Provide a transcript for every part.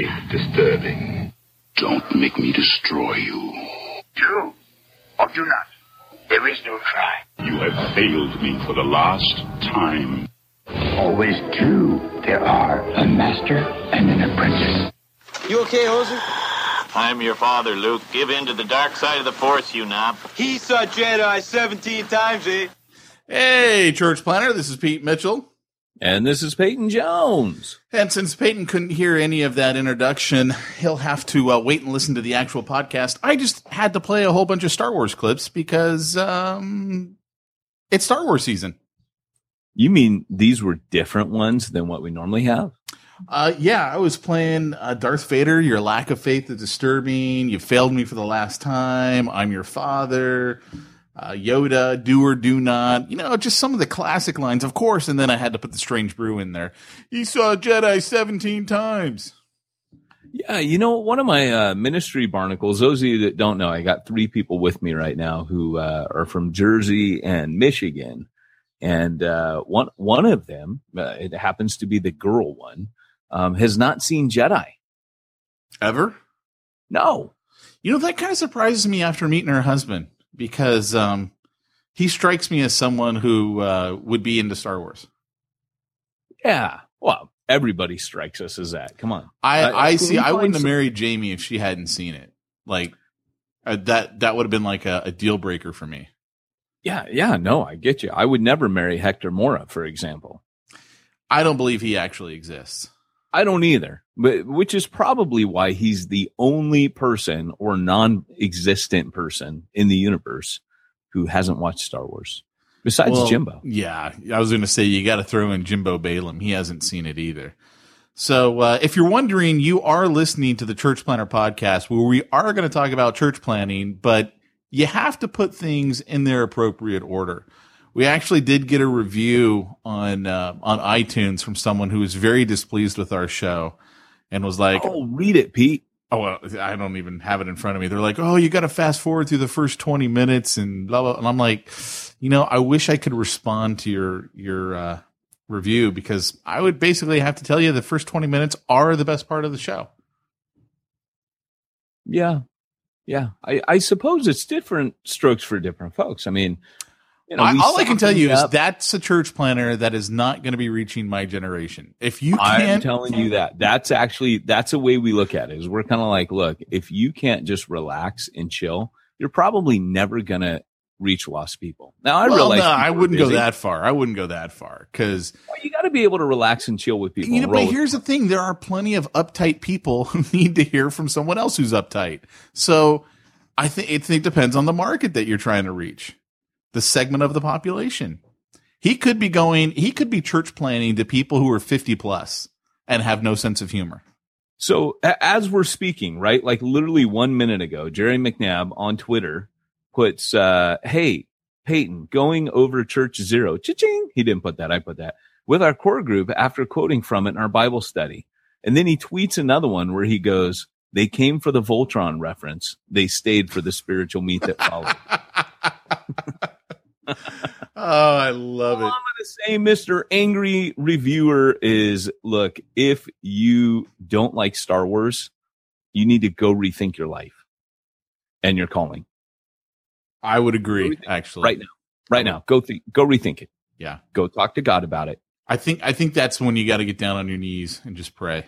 Lack faith disturbing. Don't make me destroy you. Do or do not. There is no try. You have failed me for the last time. Always two. There are a master and an apprentice. You okay, Hoser? I'm your father, Luke. Give in to the dark side of the Force, you knob. He saw Jedi 17 times, eh? Hey, Church Planter, this is Pete Mitchell. And this is Peyton Jones. And since Peyton couldn't hear any of that introduction, he'll have to uh, wait and listen to the actual podcast. I just had to play a whole bunch of Star Wars clips because um, it's Star Wars season. You mean these were different ones than what we normally have? Uh, yeah, I was playing uh, Darth Vader. Your lack of faith is disturbing. You failed me for the last time. I'm your father uh, Yoda, do or do not, you know, just some of the classic lines, of course. And then I had to put the strange brew in there. He saw Jedi 17 times. Yeah, you know, one of my uh, ministry barnacles, those of you that don't know, I got three people with me right now who uh, are from Jersey and Michigan. And uh, one one of them, uh, it happens to be the girl one, um, has not seen Jedi. Ever? No. You know, that kind of surprises me after meeting her husband because um, he strikes me as someone who uh, would be into Star Wars. Yeah. Well, everybody strikes us as that. Come on. I, uh, I see. I wouldn't some- have married Jamie if she hadn't seen it. Like uh, that, that would have been like a, a, deal breaker for me. Yeah. Yeah. No, I get you. I would never marry Hector Mora, for example. I don't believe he actually exists. I don't either, but which is probably why he's the only person or non-existent person in the universe who hasn't watched Star Wars besides well, Jimbo. Yeah, I was going to say you got to throw in Jimbo Balaam. He hasn't seen it either. So, uh, if you're wondering, you are listening to the Church Planter podcast where we are going to talk about church planting, but you have to put things in their appropriate order we actually did get a review on uh, on iTunes from someone who was very displeased with our show and was like, "Oh, read it, Pete." Oh, well, I don't even have it in front of me. They're like, "Oh, you got to fast forward through the first twenty minutes and blah blah." And I'm like, you know, I wish I could respond to your your uh, review because I would basically have to tell you the first twenty minutes are the best part of the show. Yeah, yeah. I, I suppose it's different strokes for different folks. I mean, you know, I, all I can tell you up. is that's a church planter that is not going to be reaching my generation. If you can't, I'm telling you that that's actually that's a way we look at it. Is we're kind of like, look, if you can't just relax and chill, you're probably never going to reach lost people. Now I well, realize no, I wouldn't go that far. I wouldn't go that far because Well, you got to be able to relax and chill with people. you know. But here's the thing: there are plenty of uptight people who need to hear from someone else who's uptight. So I think it, it depends on the market that you're trying to reach, the segment of the population. He could be going. He could be church planting to people who are 50 plus and have no sense of humor. So as we're speaking, right, like literally one minute ago, Jerry McNabb on Twitter puts, uh, "Hey Peyton, going over Church Zero, cha-ching." He didn't put that. I put that with our core group after quoting from it in our Bible study, and then he tweets another one where he goes, "They came for the Voltron reference. They stayed for the spiritual meat that followed." Oh, I love All I'm going to say, Mr. Angry Reviewer, is look, if you don't like Star Wars, you need to go rethink your life and your calling I would agree. Actually, right now. Right now, go think, go rethink it. Yeah, Go talk to God about it. I think I think that's when you got to get down on your knees and just pray.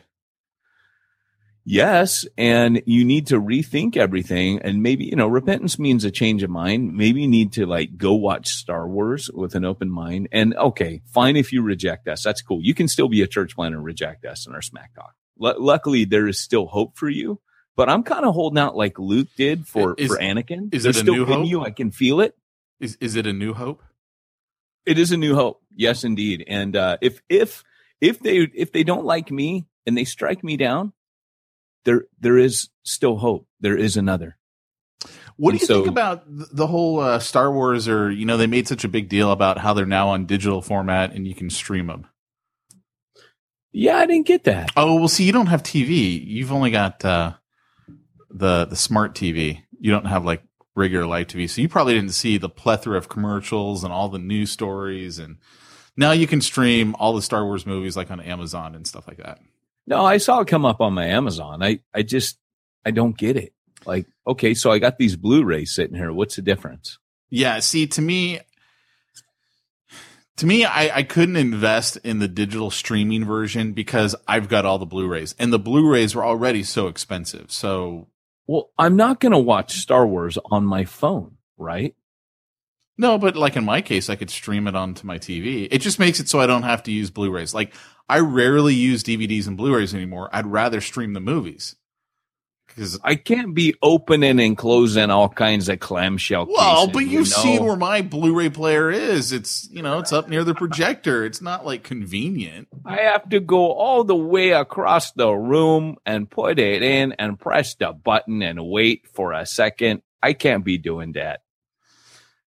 Yes, and you need to rethink everything. And maybe, you know, repentance means a change of mind. Maybe you need to like go watch Star Wars with an open mind. And okay, fine if you reject us. That's cool. You can still be a church planter and reject us in our smack talk. Lu luckily, there is still hope for you. But I'm kind of holding out like Luke did for, Is- for Anakin. is There's it a still new hope? you. I can feel it. Is is it a new hope? It is a new hope. Yes, indeed. And uh, if if if they if they don't like me and they strike me down, there there is still hope. There is another. What do you so- think about the whole uh, Star Wars? Or you know, they made such a big deal about how they're now on digital format and you can stream them. Yeah, I didn't get that. Oh well, see, you don't have TV. You've only got uh, the the smart TV. You don't have like regular live TV, so you probably didn't see the plethora of commercials and all the news stories. And now you can stream all the Star Wars movies like on Amazon and stuff like that. No, I saw it come up on my Amazon. I I just I don't get it. Like, okay, so I got these Blu-rays sitting here. What's the difference? Yeah, see, to me, to me, I, I couldn't invest in the digital streaming version because I've got all the Blu-rays, and the Blu-rays were already so expensive. So Well, I'm not going to watch Star Wars on my phone, right? No, but like in my case, I could stream it onto my TV. It just makes it so I don't have to use Blu-rays. Like I rarely use DVDs and Blu-rays anymore. I'd rather stream the movies because I can't be opening and closing all kinds of clamshell Well, but you you've know? seen where my Blu-ray player is. It's you know, it's up near the projector. It's not like convenient. I have to go all the way across the room and put it in and press the button and wait for a second. I can't be doing that.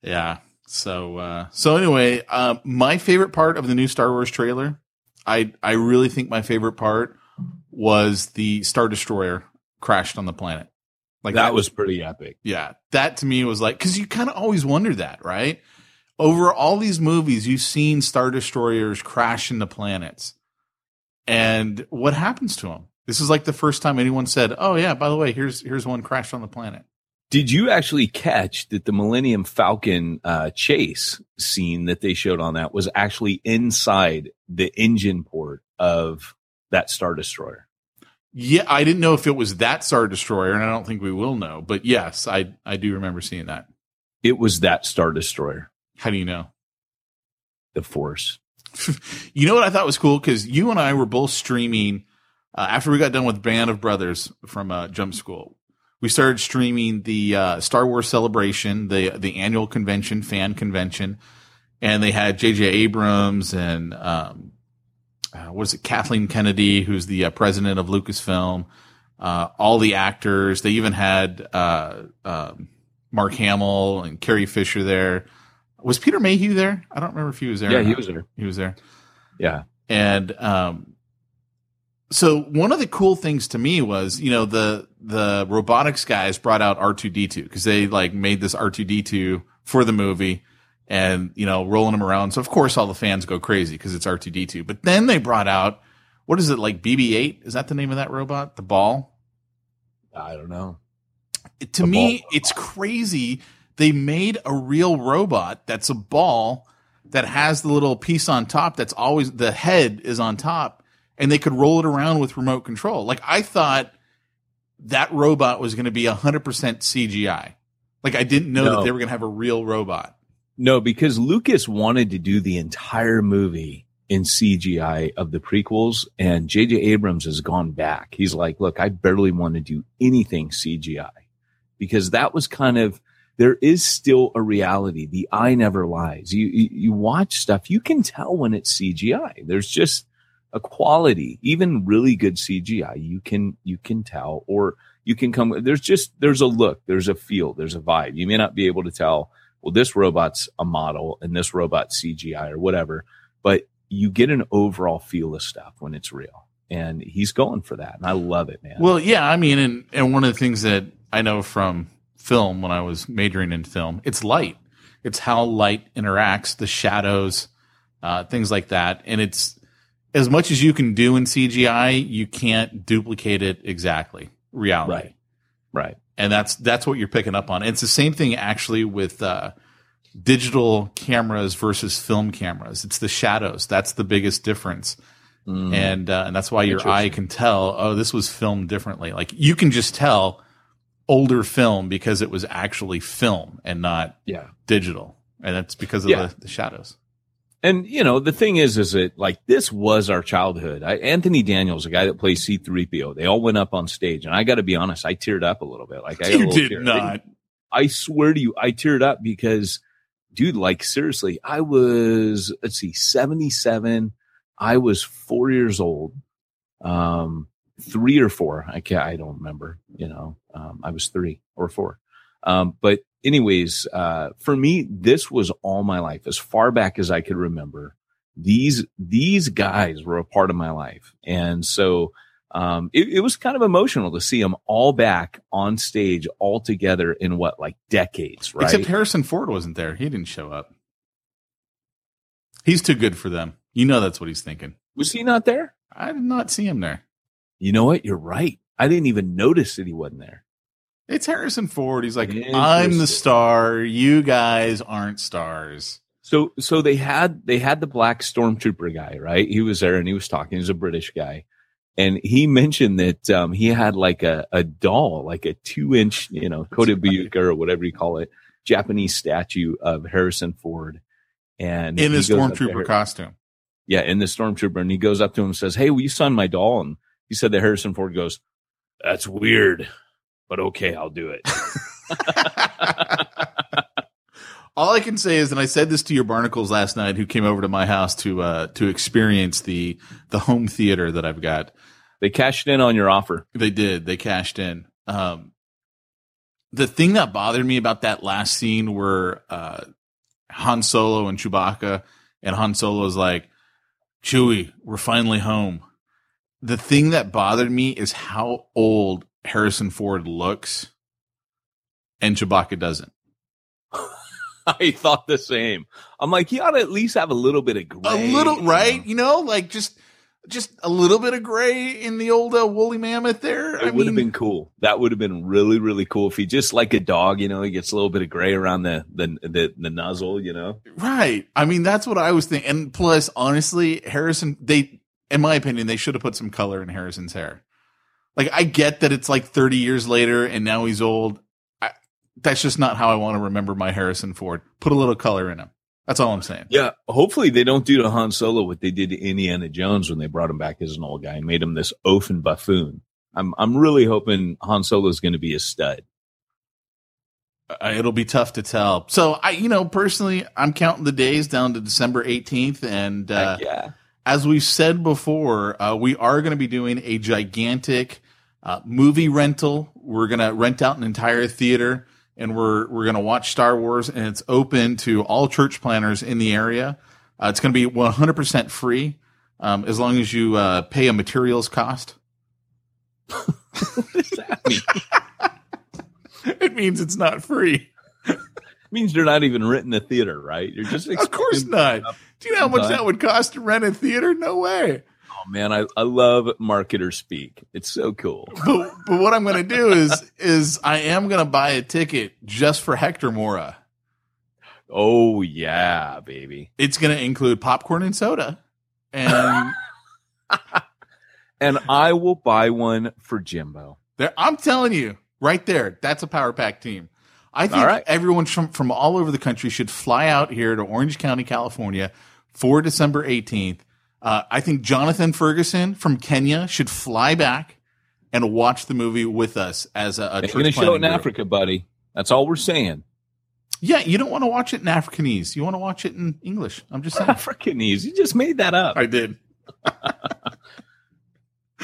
Yeah. So uh so anyway, uh, my favorite part of the new Star Wars trailer, I I really think my favorite part was the Star Destroyer crashed on the planet. Like that was pretty epic. yeah, that to me was like cuz you kind of always wonder that, right? Over all these movies, you've seen Star Destroyers crash into planets. And what happens to them? This is like the first time anyone said, "Oh yeah, by the way, here's here's one crashed on the planet." Did you actually catch that the Millennium Falcon uh, chase scene that they showed on that was actually inside the engine port of that Star Destroyer? Yeah, I didn't know if it was that Star Destroyer, and I don't think we will know. But yes, I I do remember seeing that. It was that Star Destroyer, How do you know? the Force. you know what I thought was cool because you and I were both streaming uh, after we got done with Band of Brothers from uh, Jump School. We started streaming the uh, Star Wars Celebration, the the annual convention, fan convention, and they had J.J. Abrams and um, uh, what is it, Kathleen Kennedy, who's the uh, president of Lucasfilm, uh, all the actors. They even had uh, um, Mark Hamill and Carrie Fisher there. Was Peter Mayhew there? I don't remember if he was there. Yeah, he was there. He was there. Yeah. And um, so one of the cool things to me was, you know, the the robotics guys brought out R two D two because they like made this R two D two for the movie, and you know, rolling them around. So of course, all the fans go crazy because it's R two D two. But then they brought out what is it like BB eight? Is that the name of that robot? The ball I don't know. to The me, ball. it's crazy. They made a real robot that's a ball that has the little piece on top that's always the head is on top, and they could roll it around with remote control. Like I thought that robot was going to be 100% CGI. Like I didn't know No. that they were going to have a real robot. No, because Lucas wanted to do the entire movie in CGI of the prequels, and J.J. Abrams has gone back. He's like, look, I barely want to do anything CGI because that was kind of, there is still a reality. The eye never lies. You, you, you watch stuff, you can tell when it's CGI. There's just a quality, even really good CGI. You can, you can tell, or you can come, there's just, there's a look, there's a feel, there's a vibe. You may not be able to tell, well, this robot's a model and this robot's CGI or whatever, but you get an overall feel of stuff when it's real. And he's going for that. And I love it, man. Well, yeah, I mean, and, and one of the things that I know from film when I was majoring in film, it's light. It's how light interacts, the shadows, uh, things like that. And it's as much as you can do in CGI, you can't duplicate it exactly. Reality. Right. right. and that's that's what you're picking up on. It's the same thing actually with uh, digital cameras versus film cameras. It's the shadows that's the biggest difference, Mm. and uh, and that's why your eye can tell. Oh, this was filmed differently. Like you can just tell older film because it was actually film and not yeah. digital, and that's because of Yeah. the, the shadows. And you know, the thing is, is that like this was our childhood. I, Anthony Daniels, the guy that plays C3PO, they all went up on stage and I got to be honest, I teared up a little bit. Like I You did tear. not. I swear to you, I teared up because, dude, like seriously, I was, let's see, 77. I was four years old. Um, three or four. I can't, I don't remember, you know, um, I was three or four. Um, but anyways, uh, for me, this was all my life as far back as I could remember. These, these guys were a part of my life. And so, um, it, it was kind of emotional to see them all back on stage all together in what, like decades, right? Except Harrison Ford wasn't there. He didn't show up. He's too good for them. You know that's what he's thinking. was he not there? I did not see him there. You know what? You're right. I didn't even notice that he wasn't there. It's Harrison Ford. He's like, I'm the star. You guys aren't stars. So, so they had, they had the black stormtrooper guy, right? He was there and he was talking. He's a British guy. And he mentioned that, um, he had like a, a doll, like a two inch, you know, Kotobuka or whatever you call it, Japanese statue of Harrison Ford. And In his goes up to stormtrooper costume. Yeah, in the stormtrooper. And he goes up to him and says, Hey, will you sign my doll? And he said that Harrison Ford goes, That's weird, but okay, I'll do it. All I can say is, and I said this to your barnacles last night, who came over to my house to uh, to experience the the home theater that I've got. they cashed in on your offer. They did. They cashed in. Um, the thing that bothered me about that last scene where uh, Han Solo and Chewbacca, and Han Solo's like, Chewie, we're finally home. The thing that bothered me is how old Harrison Ford looks, and Chewbacca doesn't. I thought the same. I'm like, he ought to at least have a little bit of gray. A little, right? You know, like just just a little bit of gray in the old uh, woolly mammoth there. It would have been cool. That would have been really, really cool if he just like a dog, you know, he gets a little bit of gray around the the the, the nozzle, you know. Right. I mean, that's what I was thinking. And plus, honestly, Harrison, they, in my opinion, they should have put some color in Harrison's hair. Like, I get that it's like 30 years later and now he's old. I, that's just not how I want to remember my Harrison Ford. Put a little color in him. That's all I'm saying. Yeah, hopefully they don't do to Han Solo what they did to Indiana Jones when they brought him back as an old guy and made him this oaf and buffoon. I'm I'm really hoping Han Solo is going to be a stud. Uh, it'll be tough to tell. So, I, you know, personally, I'm counting the days down to December 18th. And, uh, yeah. as we've said before, uh, we are going to be doing a gigantic uh, movie rental. We're going to rent out an entire theater and we're we're going to watch Star Wars and it's open to all church planters in the area. Uh, it's going to be 100% free um, as long as you uh, pay a materials cost. What does that mean? It means it's not free. It means you're not even renting a theater, right? You're just Of course not. Do you know how much Time. that would cost to rent a theater? No way. Man, I, I love marketer speak. It's so cool. But, but what I'm going to do is is I am going to buy a ticket just for Hector Mora. Oh yeah, baby. It's going to include popcorn and soda. And And I will buy one for Jimbo. there, I'm telling you, right there, that's a power pack team. I think right. everyone from from all over the country should fly out here to Orange County, California, for December eighteenth. Uh, I think Jonathan Ferguson from Kenya should fly back and watch the movie with us as a, a They're going to show it in group. Africa, buddy. That's all we're saying. Yeah, you don't want to watch it in Africanese. You want to watch it in English. I'm just saying. Africanese. You just made that up. I did.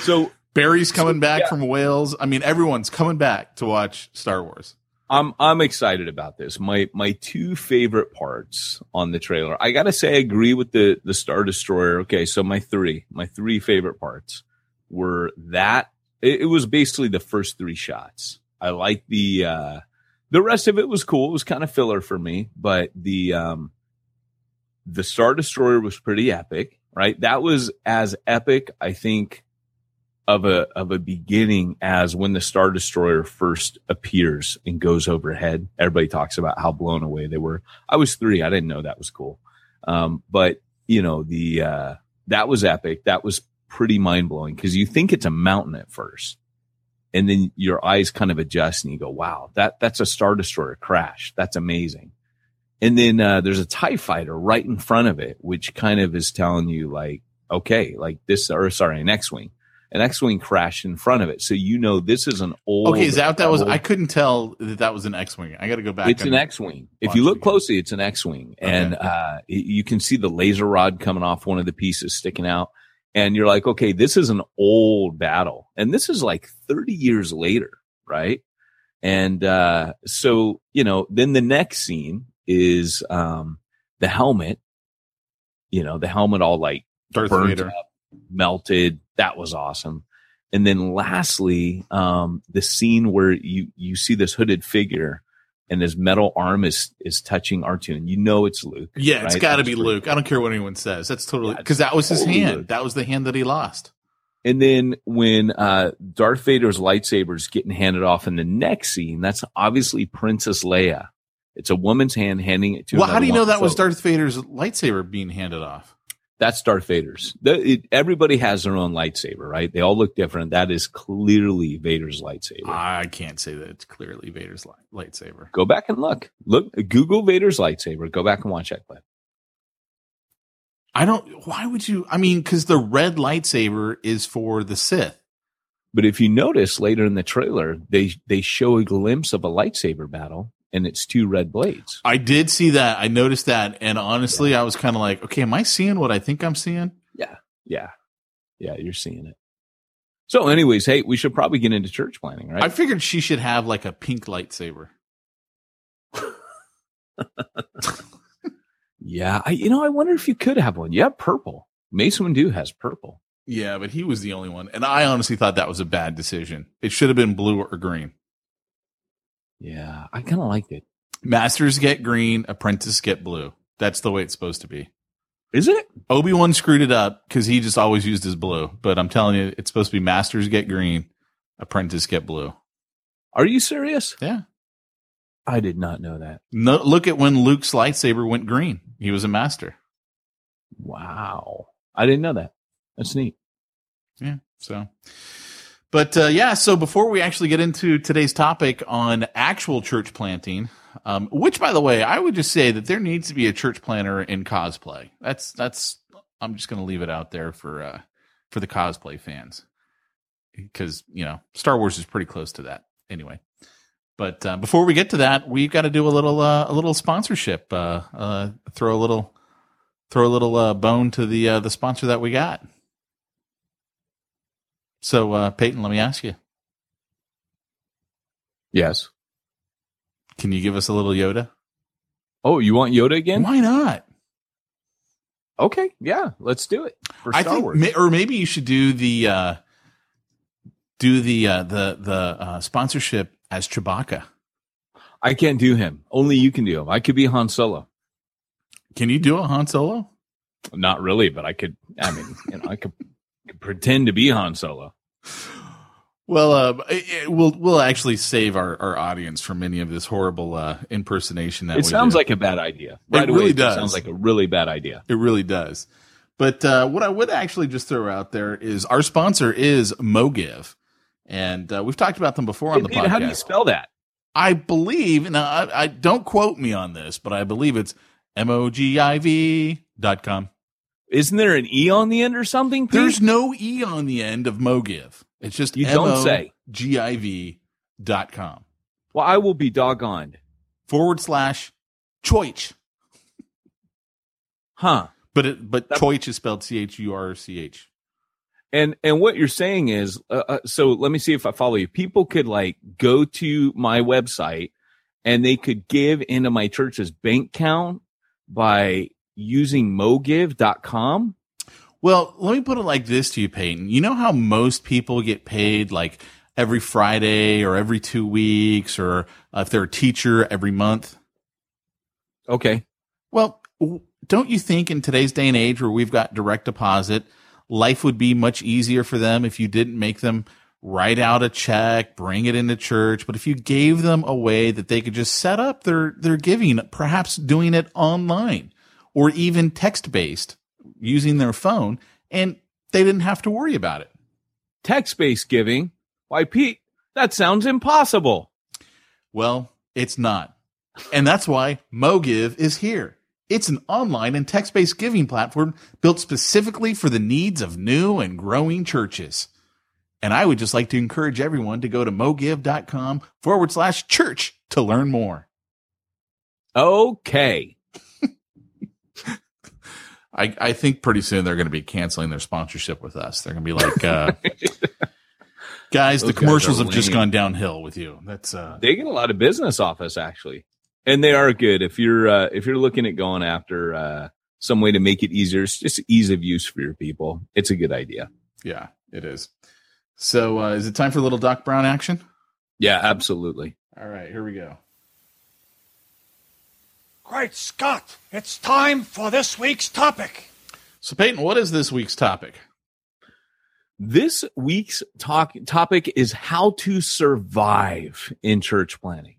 So Barry's coming back yeah. from Wales. I mean, everyone's coming back to watch Star Wars. I'm I'm excited about this. My my two favorite parts on the trailer. I gotta say, I agree with the the Star Destroyer. Okay, so my three my three favorite parts were that it, it was basically the first three shots. I like the uh the rest of it was cool. It was kind of filler for me, but the um the Star Destroyer was pretty epic, right? That was as epic, I think, of a of a beginning as when the Star Destroyer first appears and goes overhead. Everybody talks about how blown away they were. I was three. I didn't know that was cool. Um, but you know, the uh that was epic. That was pretty mind blowing because you think it's a mountain at first. And then your eyes kind of adjust and you go, wow, that that's a Star Destroyer crash. That's amazing. And then uh, there's a TIE fighter right in front of it, which kind of is telling you like, okay, like this, or sorry, an X-Wing, an X-Wing crashed in front of it. So, you know, this is an old. Okay, is that what that was? old- I couldn't tell that that was an X-wing. I got to go back. it's an X-wing. If you look again. closely, it's an X-wing, and uh, you can see the laser rod coming off one of the pieces sticking out, and you're like, okay, this is an old battle, and this is like 30 years later, right? And uh, so you know, then the next scene is um, the helmet. You know, the helmet all like Darth burnt Vader. up, melted. That was awesome. And then lastly, um, the scene where you, you see this hooded figure and his metal arm is, is touching R2 and you know it's Luke. Yeah, it's got to be Luke. I don't care what anyone says. That's totally because that was his totally hand. Luke. That was the hand that he lost. And then when uh, Darth Vader's lightsaber is getting handed off in the next scene, that's obviously Princess Leia. It's a woman's hand handing it to. Well, how do you know that was Darth Vader's lightsaber being handed off? That's Darth Vader's. The, it, everybody has their own lightsaber, right? They all look different. That is clearly Vader's lightsaber. I can't say that it's clearly Vader's light, lightsaber. Go back and look. Look, Google Vader's lightsaber. Go back and watch that clip. I don't. Why would you? I mean, because the red lightsaber is for the Sith. But if you notice later in the trailer, they they show a glimpse of a lightsaber battle, and it's two red blades. I did see that. I noticed that, and honestly, I was kind of like, okay, am I seeing what I think I'm seeing? Yeah, yeah, yeah. You're seeing it. So, anyways, hey, we should probably get into church planting, right? I figured she should have like a pink lightsaber. yeah, I, you know, I wonder if you could have one. Have purple. Mace Windu has purple. Yeah, but he was the only one, and I honestly thought that was a bad decision. It should have been blue or green. Yeah, I kind of liked it. Masters get green, apprentice get blue. That's the way it's supposed to be. Is it? Obi Wan screwed it up because he just always used his blue. But I'm telling you, it's supposed to be masters get green, apprentice get blue. Are you serious? Yeah. I did not know that. No, look at when Luke's lightsaber went green. He was a master. Wow, I didn't know that. That's neat. Yeah. So, but uh, yeah. So before we actually get into today's topic on actual church planting, um, which by the way, I would just say that there needs to be a church planter in cosplay. That's that's. I'm just going to leave it out there for uh, for the cosplay fans because you know Star Wars is pretty close to that anyway. But uh, before we get to that, we've got to do a little uh, a little sponsorship. Uh, uh, throw a little throw a little uh, bone to the uh, the sponsor that we got. So, uh, Peyton, let me ask you: Yes. Can you give us a little Yoda? Oh, you want Yoda again? Why not? Okay, yeah, let's do it for I Star think, or maybe you should do the uh, do the uh, the the uh, sponsorship as Chewbacca. I can't do him. Only you can do him. I could be Han Solo. Can you do a Han Solo? Not really, but I could. I mean, you know, I could pretend to be Han Solo. Well, uh, it, it- we'll we'll actually save our, our audience from any of this horrible uh, impersonation that It we sounds do. like a bad idea. It away, really does. Sounds like a really bad idea. It really does. But uh, what I would actually just throw out there is our sponsor is MoGive, and uh, we've talked about them before on Hey, the podcast. how do you spell that? I believe, now I, I don't quote me on this, but I believe it's M-O-G-I-V dot com. Isn't there an E on the end or something? Pete? There's no E on the end of MoGive. It's just You don't say. M-O-G-I-V dot com well, I will be doggoned. forward slash Choich. Huh. But it, but That- Choich is spelled C-H-U-R-C-H. And and what you're saying is, uh, uh, so let me see if I follow you. People could like go to my website and they could give into my church's bank account by using mogive.com. Well, let me put it like this to you, Peyton. You know how most people get paid like every Friday or every two weeks, or if they're a teacher every month? Okay. Well, don't you think in today's day and age where we've got direct deposit, life would be much easier for them if you didn't make them write out a check, bring it into church, but if you gave them a way that they could just set up their, their giving, perhaps doing it online or even text based using their phone and they didn't have to worry about it. Text based giving. Why, Pete, that sounds impossible. Well, it's not. And that's why MoGive is here. It's an online and text based giving platform built specifically for the needs of new and growing churches. And I would just like to encourage everyone to go to mogive.com forward slash church to learn more. Okay. I, I think pretty soon they're going to be canceling their sponsorship with us. They're going to be like, uh, guys, the Those guys commercials are have just gone downhill with you. That's, uh, They get a lot of business off us actually. And they are good. If you're, uh, if you're looking at going after, uh, some way to make it easier, it's just ease of use for your people. It's a good idea. yeah, it is. So, uh, is it time for a little Doc Brown action? Yeah, absolutely. All right, here we go. Great Scott! It's time for this week's topic. So, Peyton, what is this week's topic? This week's talk topic is how to survive in church planting.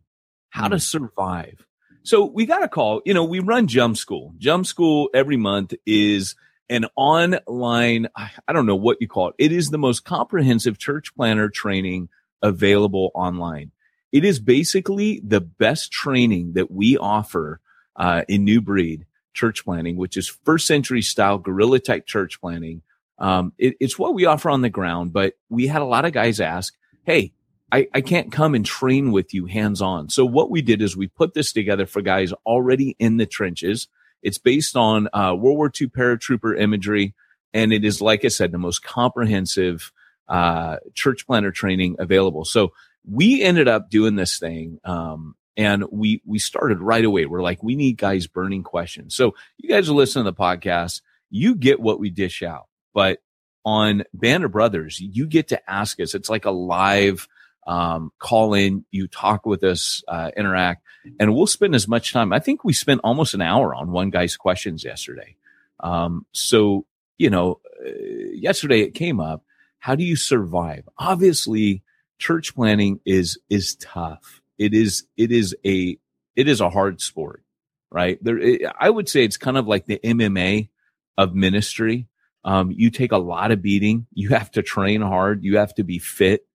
How to hmm. survive. So we got a call, you know, we run Jump School. Jump School every month is an online, I I don't know what you call it. It is the most comprehensive church planter training available online. It is basically the best training that we offer uh, in New Breed church planting, which is first century style guerrilla type church planting. Um, it, it's what we offer on the ground, but we had a lot of guys ask, Hey, I, I can't come and train with you hands on. So what we did is we put this together for guys already in the trenches. It's based on uh, World War II paratrooper imagery. And it is, like I said, the most comprehensive uh, church planter training available. So we ended up doing this thing. Um, and we, we started right away. We're like, we need guys burning questions. So you guys are listening to the podcast. You get what we dish out, but on Band of Brothers, you get to ask us. It's like a live, um, call in, you talk with us, uh, interact, and we'll spend as much time. I think we spent almost an hour on one guy's questions yesterday. Um, so, you know, uh, yesterday it came up. How do you survive? Obviously, church planting is, is tough. It is, it is a, it is a hard sport, right? There, it, I would say it's kind of like the MMA of ministry. Um, you take a lot of beating. You have to train hard. You have to be fit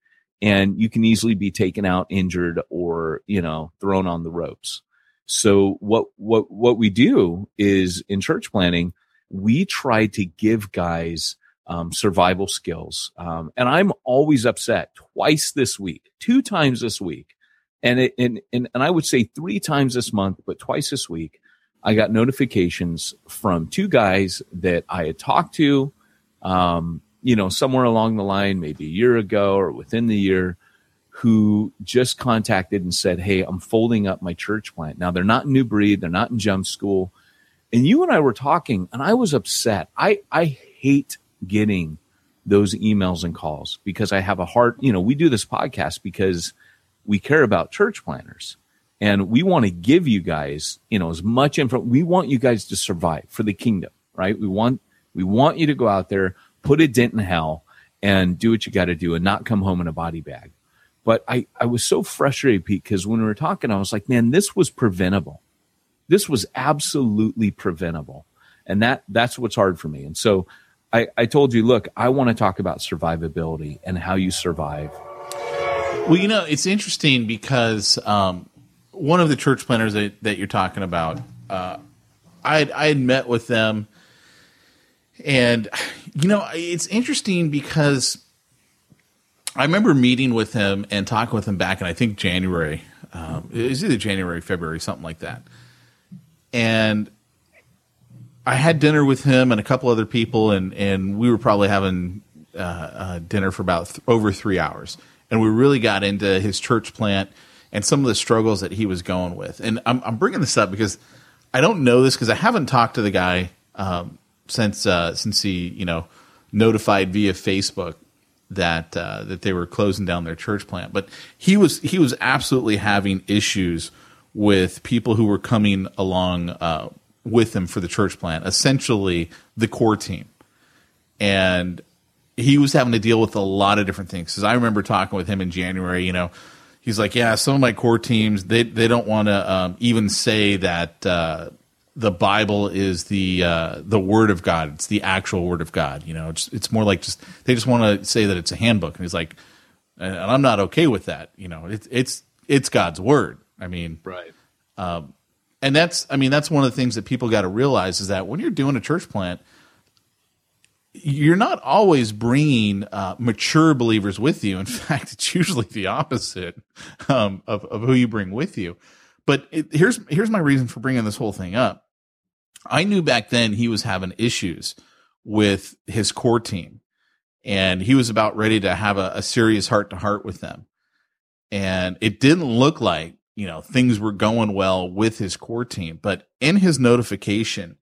and you can easily be taken out injured or, you know, thrown on the ropes. So what, what, what we do is in church planting, we try to give guys, um, survival skills. Um, and I'm always upset twice this week, two times this week. And it, and, and, and I would say three times this month, but twice this week, I got notifications from two guys that I had talked to, um, you know, somewhere along the line, maybe a year ago or within the year, who just contacted and said, Hey, I'm folding up my church plant. Now they're not in New Breed. They're not in Jump School. And you and I were talking and I was upset. I, I hate getting those emails and calls because I have a heart, you know, we do this podcast because we care about church planters and we want to give you guys, you know, as much info. We want you guys to survive for the kingdom, right? We want, we want you to go out there, put a dent in hell and do what you got to do and not come home in a body bag. But I, I was so frustrated, Pete, because when we were talking, I was like, man, this was preventable. This was absolutely preventable. And that, that's what's hard for me. And so I, I told you, look, I want to talk about survivability and how you survive. Well, you know, it's interesting because um, one of the church planners that, that you're talking about, uh, I had, met with them, and you know, it's interesting because I remember meeting with him and talking with him back in I think January. Um, it was either January, February, something like that, and I had dinner with him and a couple other people, and and we were probably having uh, uh, dinner for about th- over three hours, and we really got into his church plant and some of the struggles that he was going with. And I'm, I'm bringing this up because I don't know this because I haven't talked to the guy um, since uh, since he you know notified via Facebook that uh, that they were closing down their church plant. But he was he was absolutely having issues with people who were coming along uh, with him for the church plant, essentially the core team, and he was having to deal with a lot of different things. Because I remember talking with him in January, you know, he's like, yeah, some of my core teams they they don't want to um, even say that uh, the Bible is the uh, the Word of God. It's the actual Word of God. You know, it's it's more like just they just want to say that it's a handbook. And he's like, and I'm not okay with that. You know, it's it's it's God's Word. I mean, right. Um, and that's I mean that's one of the things that people got to realize is that when you're doing a church plant you're not always bringing uh, mature believers with you. In fact, it's usually the opposite um, of, of who you bring with you. But it, here's here's my reason for bringing this whole thing up. I knew back then he was having issues with his core team, and he was about ready to have a, a serious heart to heart with them. And it didn't look like you know things were going well with his core team. But in his notification,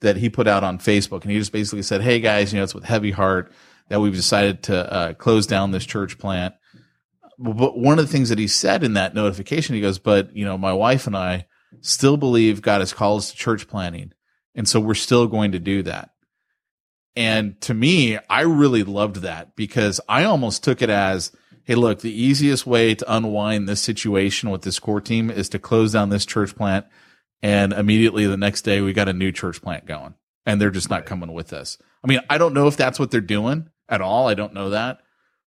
that he put out on Facebook, and he just basically said, "Hey guys, you know, it's with heavy heart that we've decided to uh, close down this church plant." But one of the things that he said in that notification, he goes, "But you know, my wife and I still believe God has called us to church planting, and so we're still going to do that." And to me, I really loved that because I almost took it as, "Hey, look, the easiest way to unwind this situation with this core team is to close down this church plant." And immediately the next day we got a new church plant going. And they're just not coming with us. I mean i don't know if that's what they're doing at all. I don't know that.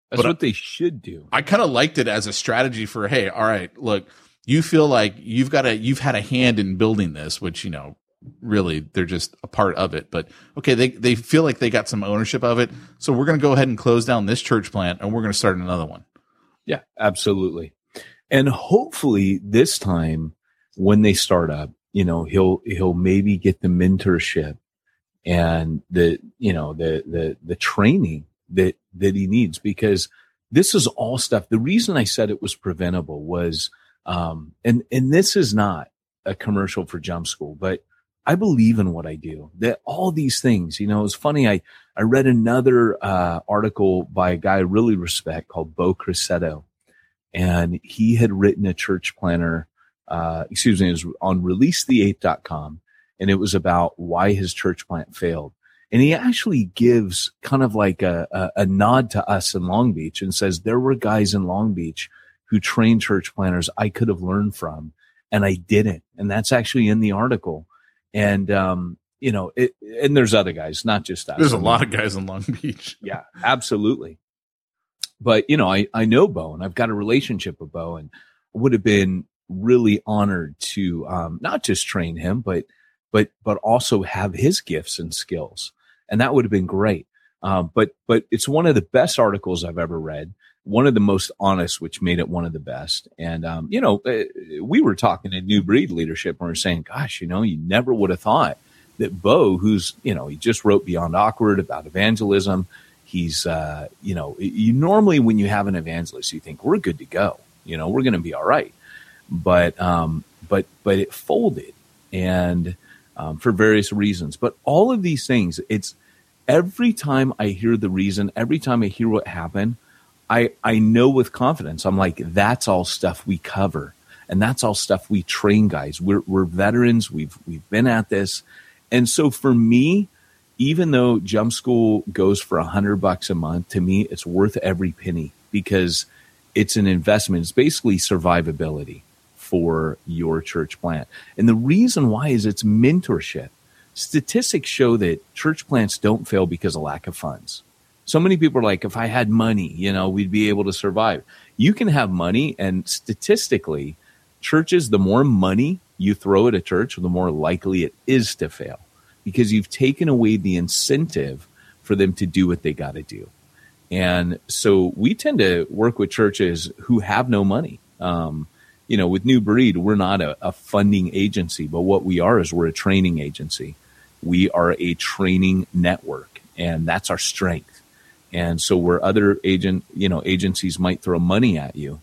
That's what I, they should do. I kind of liked it as a strategy for hey all right look you feel like you've got a you've had a hand in building this which you know really they're just a part of it. But okay they they feel like they got some ownership of it. So we're going to go ahead and close down this church plant and we're going to start another one. Yeah absolutely. And hopefully this time when they start up you know, he'll, he'll maybe get the mentorship and the, you know, the, the, the training that, that he needs because this is all stuff. The reason I said it was preventable was, um, and, and this is not a commercial for jump school, but I believe in what I do. That all these things, you know, it's funny. I, I read another, uh, article by a guy I really respect called Beau Crosetto. And he had written a church planter uh, excuse me, it was on releasethe8.com and it was about why his church plant failed. And he actually gives kind of like a, a, a nod to us in Long Beach and says there were guys in Long Beach who trained church planters I could have learned from and I didn't. And that's actually in the article. And, um, you know, it, and there's other guys, not just us. There's a lot of guys in Long Beach. yeah, absolutely. But, you know, I, I know Beau and I've got a relationship with Beau and would have been really honored to um, not just train him, but but but also have his gifts and skills, and that would have been great. Um, but but it's one of the best articles I've ever read. One of the most honest, which made it one of the best. And um, you know, uh, we were talking in New Breed Leadership, and we are saying, "Gosh, you know, you never would have thought that Beau, who's you know, he just wrote Beyond Awkward about evangelism. He's uh, you know, you normally when you have an evangelist, you think we're good to go. You know, we're going to be all right but um, but but it folded and um, for various reasons. But all of these things, it's every time I hear the reason, every time I hear what happened, I I know with confidence. I'm like, that's all stuff we cover, and that's all stuff we train guys. We're we're veterans. We've we've been at this, and so for me. Even though jump school goes for a hundred bucks a month, to me, it's worth every penny because it's an investment. It's basically survivability for your church plant. And the reason why is it's mentorship. Statistics show that church plants don't fail because of lack of funds. So many people are like, if I had money, you know, we'd be able to survive. You can have money, and statistically, churches, the more money you throw at a church, the more likely it is to fail because you've taken away the incentive for them to do what they got to do. And so we tend to work with churches who have no money. Um, you know, with New Breed, we're not a, a funding agency, but what we are is we're a training agency. We are a training network, and that's our strength. And so where other agent, you know, agencies might throw money at you,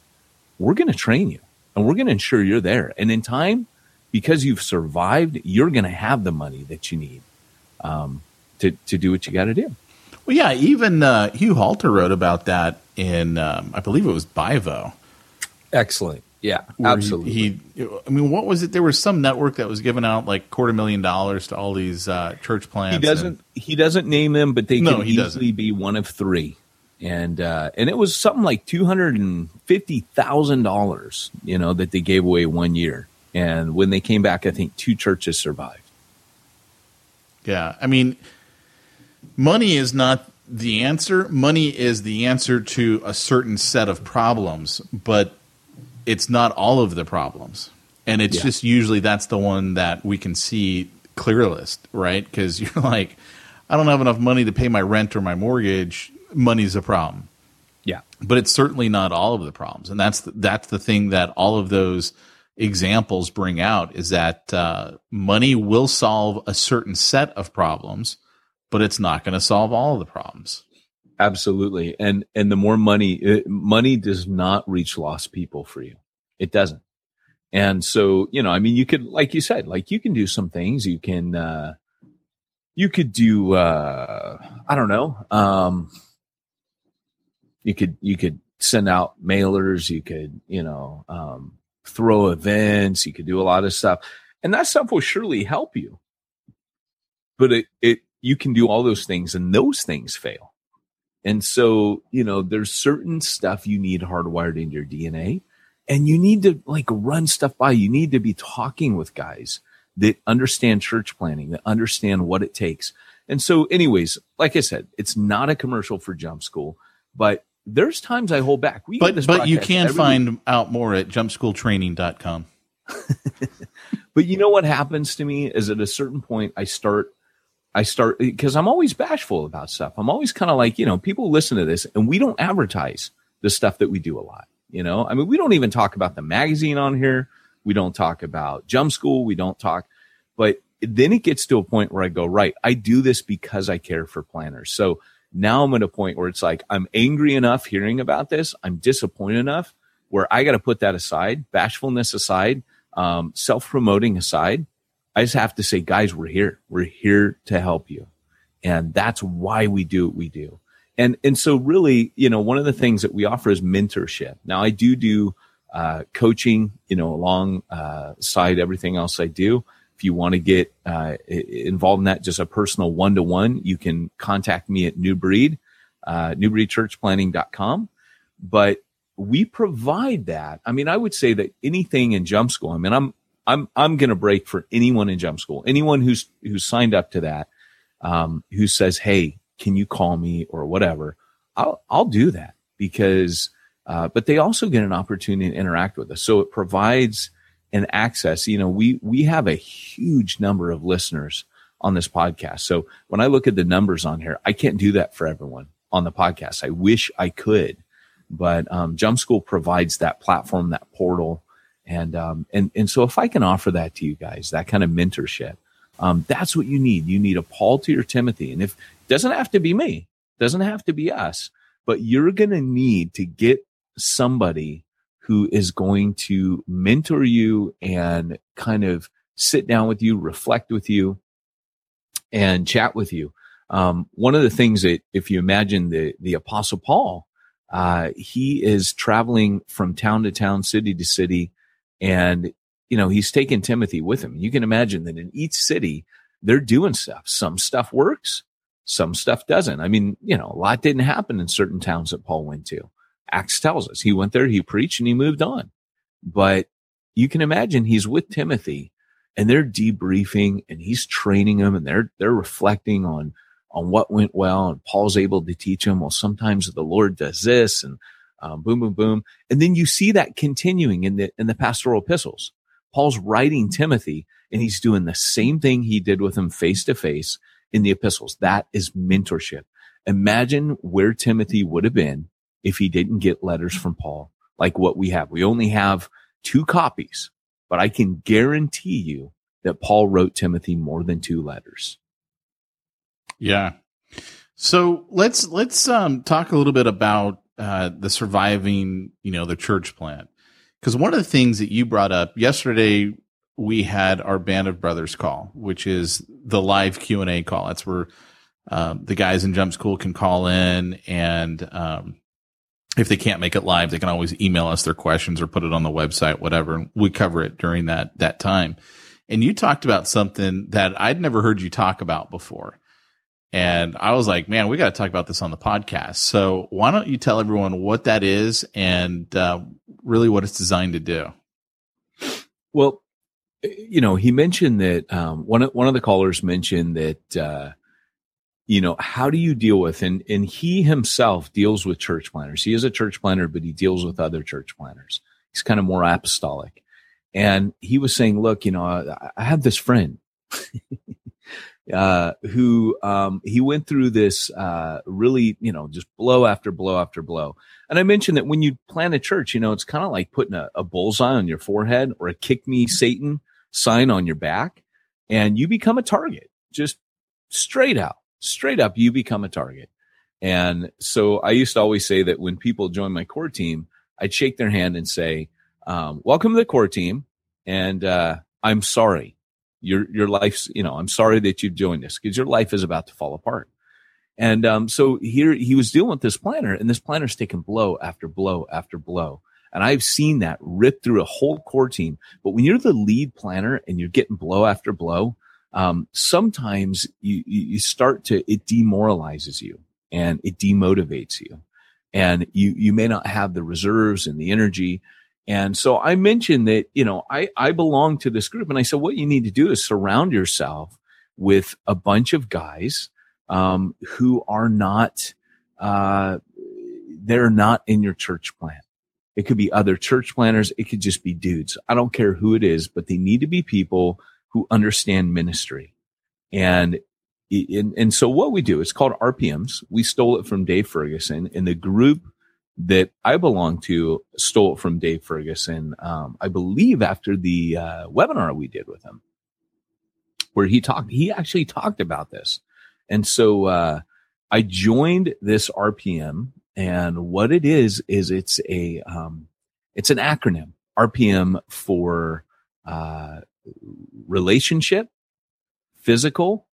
we're going to train you and we're going to ensure you're there. And in time, because you've survived, you're going to have the money that you need um, to to do what you got to do. Well, yeah, even uh, Hugh Halter wrote about that in, um, I believe it was Bivo. Excellent. Yeah, absolutely. He, he, I mean, what was it? There was some network that was giving out like quarter million dollars to all these uh, church plants. He doesn't. and- he doesn't name them, but they No, can easily be one of three. And uh, and it was something like two hundred and fifty thousand dollars, you know, that they gave away one year. And when they came back, I think two churches survived. Yeah, I mean, money is not the answer. Money is the answer to a certain set of problems, but it's not all of the problems. And it's Yeah. just usually that's the one that we can see clearest, right? Because you're like, I don't have enough money to pay my rent or my mortgage. Money's a problem. Yeah. but it's certainly not all of the problems and that's the, that's the thing that all of those examples bring out is that uh, money will solve a certain set of problems but it's not going to solve all of the problems Absolutely. And and the more money uh, money does not reach lost people for you. It doesn't. And so, you know, I mean you could like you said, like you can do some things. You can uh you could do uh I don't know. Um you could you could send out mailers, you could, you know, um throw events, you could do a lot of stuff. And that stuff will surely help you. But it it you can do all those things and those things fail. And so, you know, there's certain stuff you need hardwired into your DNA and you need to like run stuff by. You need to be talking with guys that understand church planting, that understand what it takes. And so, anyways, like I said, it's not a commercial for Jump School, but there's times I hold back. We but but you can find week. out more at jumpschooltraining.com But you know what happens to me is at a certain point I start I start because I'm always bashful about stuff. I'm always kind of like, you know, people listen to this and we don't advertise the stuff that we do a lot. You know, I mean, we don't even talk about the magazine on here. We don't talk about jump school. We don't talk, but then it gets to a point where I go, right, I do this because I care for planters. So now I'm at a point where it's like, I'm angry enough hearing about this. I'm disappointed enough where I got to put that aside, bashfulness aside, um, self promoting aside. I just have to say, guys, we're here. We're here to help you. And that's why we do what we do. And, and so really, you know, one of the things that we offer is mentorship. Now I do do, uh, coaching, you know, alongside everything else I do. If you want to get, uh, involved in that, just a personal one to one, you can contact me at New Breed, uh, newbreedchurchplanting.com. But we provide that. I mean, I would say that anything in jump school, I mean, I'm, I'm I'm going to break for anyone in jump school, anyone who's who's signed up to that, um, who says, "Hey, can you call me or whatever?" I'll I'll do that because, uh, but they also get an opportunity to interact with us. So it provides an access. You know, we we have a huge number of listeners on this podcast. So when I look at the numbers on here, I can't do that for everyone on the podcast. I wish I could, but um, Jump School provides that platform, that portal and um, and and so if I can offer that to you guys, that kind of mentorship, um, that's what you need. You need a Paul to your Timothy, and if doesn't have to be me, doesn't have to be us, but you're going to need to get somebody who is going to mentor you and kind of sit down with you, reflect with you, and chat with you. Um, one of the things that, if you imagine the the Apostle Paul, uh, he is traveling from town to town, city to city, and you know he's taking Timothy with him. You can imagine that in each city they're doing stuff. Some stuff works, some stuff doesn't. I mean, you know, a lot didn't happen in certain towns that Paul went to. Acts tells us he went there, he preached, and he moved on. But you can imagine he's with Timothy and they're debriefing and he's training them and they're they're reflecting on on what went well. And Paul's able to teach them, well, sometimes the Lord does this and um, boom, boom, boom. And then you see that continuing in the, in the pastoral epistles. Paul's writing Timothy and he's doing the same thing he did with him face to face in the epistles. That is mentorship. Imagine where Timothy would have been if he didn't get letters from Paul like what we have. We only have two copies, but I can guarantee you that Paul wrote Timothy more than two letters. Yeah. So let's let's um, talk a little bit about uh, the surviving, you know, the church plant. Because one of the things that you brought up yesterday, we had our band of brothers call, which is the live Q and A call. That's where um, the guys in Jump School can call in, and um, if they can't make it live, they can always email us their questions or put it on the website, whatever. And we cover it during that that time. And you talked about something that I'd never heard you talk about before. And I was like, man, we got to talk about this on the podcast. So why don't you tell everyone what that is and uh, really what it's designed to do? Well, you know, he mentioned that um, one of one of the callers mentioned that uh, you know how do you deal with and and he himself deals with church planters. He is a church planter, but he deals with other church planters. He's kind of more apostolic, and he was saying, look, you know, I, I have this friend. uh, who um, he went through this uh, really, you know, just blow after blow after blow. And I mentioned that when you plan a church, you know, it's kind of like putting a, a bullseye on your forehead or a kick me Satan sign on your back, and you become a target. Just straight out, straight up, you become a target. And so I used to always say that when people join my core team, I'd shake their hand and say, um, "Welcome to the core team," and uh, I'm sorry your your life's you know i'm sorry that you've joined this because your life is about to fall apart. And um, so here he was dealing with this planter and this planter's taking blow after blow after blow. And i've seen that rip through a whole core team. But when you're the lead planter and you're getting blow after blow um, sometimes you, you start to it demoralizes you and it demotivates you. And you you may not have the reserves and the energy and so I mentioned that, you know, I, I belong to this group. And I said, what you need to do is surround yourself with a bunch of guys um, who are not, uh, they're not in your church plant. It could be other church planters. It could just be dudes. I don't care who it is, but they need to be people who understand ministry. And and, and so what we do, it's called RPMs. We stole it from Dave Ferguson and the group that I belong to stole it from Dave Ferguson. Um, I believe after the uh, webinar we did with him, where he talked, he actually talked about this. And so uh, I joined this RPM, and what it is is it's a um, it's an acronym RPM for uh, relationship, physical,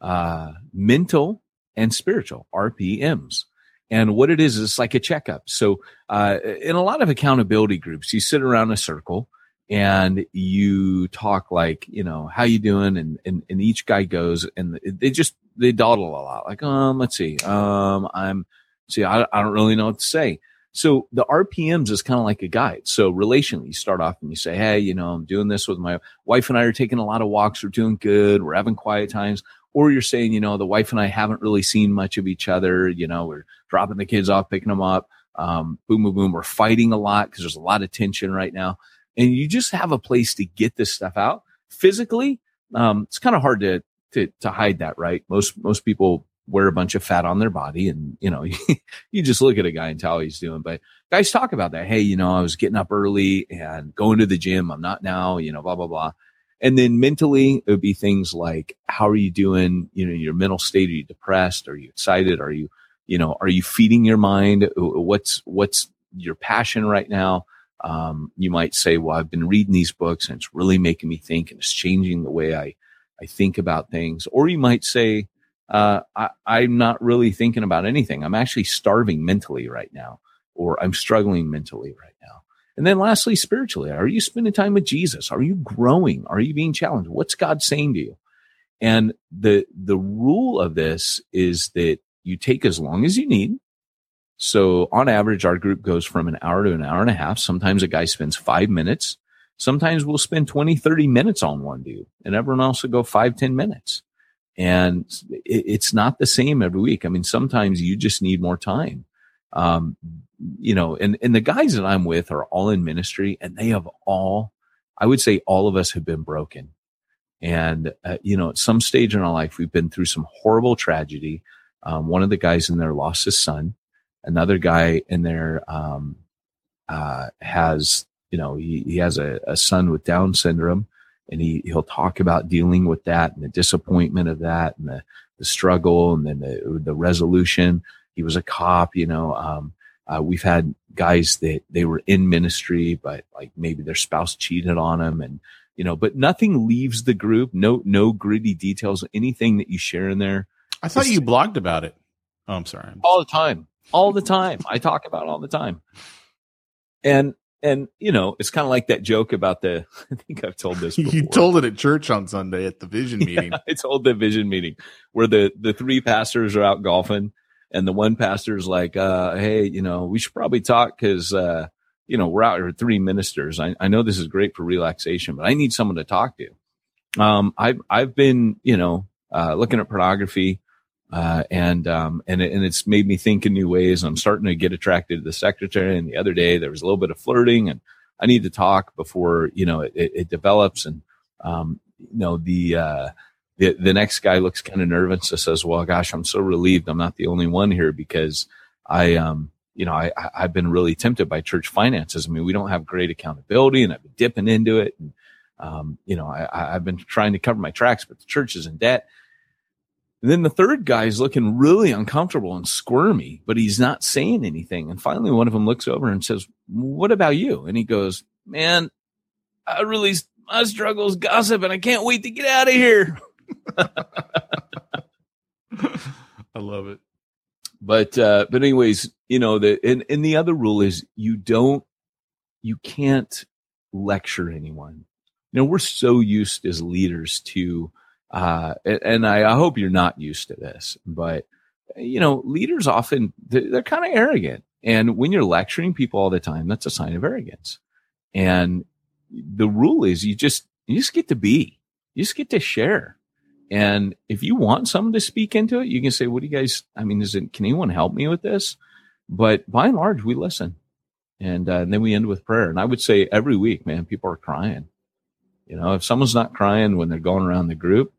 uh, mental, and spiritual RPMs. And what it is, is like a checkup. So, uh, in a lot of accountability groups, you sit around a circle and you talk like, you know, how you doing? And, and, and each guy goes and they just, they dawdle a lot. Like, um, let's see. Um, I'm, see, I, I don't really know what to say. So the RPMs is kind of like a guide. So relationally, you start off and you say, Hey, you know, I'm doing this with my wife and I are taking a lot of walks. We're doing good. We're having quiet times or you're saying, you know, the wife and I haven't really seen much of each other. You know, we're dropping the kids off, picking them up. Um, boom, boom, boom. We're fighting a lot because there's a lot of tension right now. And you just have a place to get this stuff out physically. Um, it's kind of hard to, to, to hide that, right? Most, most people wear a bunch of fat on their body and, you know, you just look at a guy and tell how he's doing. But guys talk about that. Hey, you know, I was getting up early and going to the gym. I'm not now, you know, blah, blah, blah. And then mentally, it would be things like, how are you doing? You know, your mental state. Are you depressed? Are you excited? Are you, you know, are you feeding your mind? What's, what's your passion right now? Um, you might say, well, I've been reading these books and it's really making me think and it's changing the way I, I think about things. Or you might say, uh, I, I'm not really thinking about anything. I'm actually starving mentally right now, or I'm struggling mentally right. And then lastly, spiritually, are you spending time with Jesus? Are you growing? Are you being challenged? What's God saying to you? And the, the rule of this is that you take as long as you need. So on average, our group goes from an hour to an hour and a half. Sometimes a guy spends five minutes. Sometimes we'll spend 20, 30 minutes on one dude and everyone else will go five, 10 minutes. And it, it's not the same every week. I mean, sometimes you just need more time. Um, you know, and, and the guys that I'm with are all in ministry and they have all, I would say all of us have been broken. And, uh, you know, at some stage in our life, we've been through some horrible tragedy. Um, one of the guys in there lost his son. Another guy in there, um, uh, has, you know, he, he has a, a son with Down syndrome and he, he'll talk about dealing with that and the disappointment of that and the, the struggle and then the, the resolution. He was a cop, you know, um, uh, we've had guys that they were in ministry, but like maybe their spouse cheated on them and, you know, but nothing leaves the group. No, no gritty details, anything that you share in there. I thought you blogged about it. Oh, I'm sorry. All the time. All the time. I talk about it all the time. And, and, you know, it's kind of like that joke about the, I think I've told this before. You told it at church on Sunday at the vision meeting. Yeah, I told the vision meeting where the, the three pastors are out golfing and the one pastor's like, uh, Hey, you know, we should probably talk because, uh, you know, we're out here three ministers. I, I know this is great for relaxation, but I need someone to talk to. Um, I've, I've been, you know, uh, looking at pornography, uh, and, um, and, it, and it's made me think in new ways. I'm starting to get attracted to the secretary. And the other day there was a little bit of flirting and I need to talk before, you know, it, it, it develops. And, um, you know, the, uh, the, the next guy looks kind of nervous and says, well, gosh, I'm so relieved. I'm not the only one here because I, um, you know, I, I've been really tempted by church finances. I mean, we don't have great accountability and I've been dipping into it. And, um, you know, I, I've been trying to cover my tracks, but the church is in debt. And then the third guy is looking really uncomfortable and squirmy, but he's not saying anything. And finally, one of them looks over and says, what about you? And he goes, man, I really, my struggles gossip and I can't wait to get out of here. I love it. But, uh, but anyways, you know, the, and, and the other rule is you don't, you can't lecture anyone. You know, we're so used as leaders to, uh, and I, I, hope you're not used to this, but you know, leaders often they're, they're kind of arrogant, and when you're lecturing people all the time, that's a sign of arrogance. And the rule is you just you just get to be, you just get to share. And if you want someone to speak into it, you can say, "What do you guys? I mean, is it? Can anyone help me with this?" But by and large, we listen, and, uh, and then we end with prayer. And I would say every week, man, people are crying. You know, if someone's not crying when they're going around the group,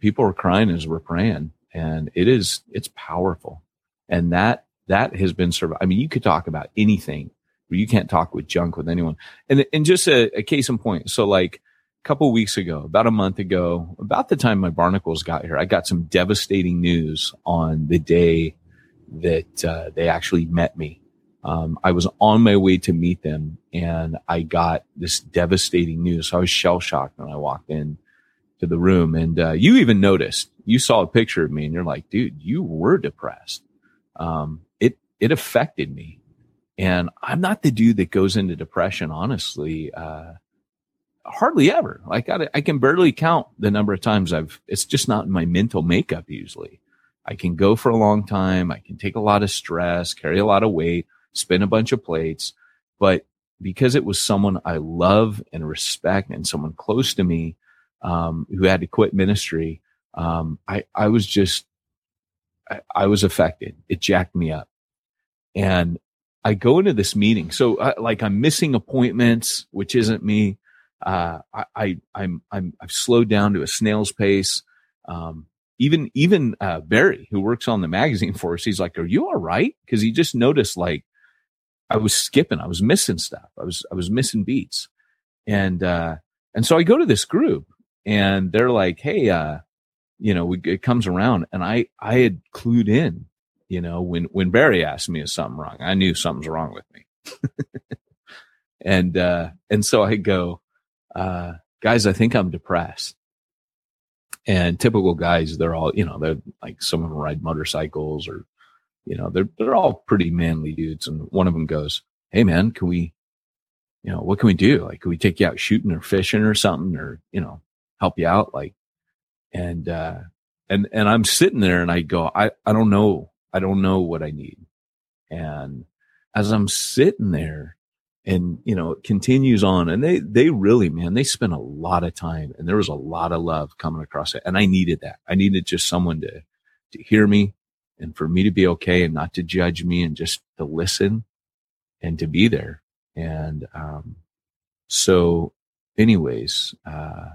people are crying as we're praying and it is, it's powerful. And that, that has been of, I mean, you could talk about anything where you can't talk with junk with anyone. And, and just a, a case in point. So like couple weeks ago, about a month ago, about the time my barnacles got here, I got some devastating news on the day that uh, they actually met me. Um, I was on my way to meet them and I got this devastating news. So I was shell shocked when I walked in to the room. And uh, you even noticed, you saw a picture of me and you're like, dude, you were depressed. Um, it, it affected me. And I'm not the dude that goes into depression, honestly, uh, hardly ever. Like I, I can barely count the number of times I've, it's just not in my mental makeup usually. I can go for a long time. I can take a lot of stress, carry a lot of weight, spin a bunch of plates. But because it was someone I love and respect and someone close to me, um, who had to quit ministry, um, I, I was just, I, was affected. It jacked me up. And I go into this meeting. So I, like I'm missing appointments, which isn't me. Uh, I, I, I'm, I'm, I've slowed down to a snail's pace. Um, even, even, uh, Barry, who works on the magazine for us, he's like, are you all right? Cause he just noticed like I was skipping, I was missing stuff. I was, I was missing beats. And, uh, and so I go to this group and they're like, Hey, uh, you know, we, it comes around and I, I had clued in, you know, when, when Barry asked me is something wrong, I knew something's wrong with me. and, uh, and so I go, uh, guys, I think I'm depressed. And typical guys, they're all, you know, they're like some of them ride motorcycles or, you know, they're, they're all pretty manly dudes. And one of them goes, Hey man, can we, you know, what can we do? Like, can we take you out shooting or fishing or something or, you know, help you out? Like, and, uh, and, and I'm sitting there and I go, I, I don't know. I don't know what I need. And as I'm sitting there, and you know it continues on and they they really man they spent a lot of time and there was a lot of love coming across it and i needed that. I needed just someone to to hear me and for me to be okay and not to judge me and just to listen and to be there. And um so anyways uh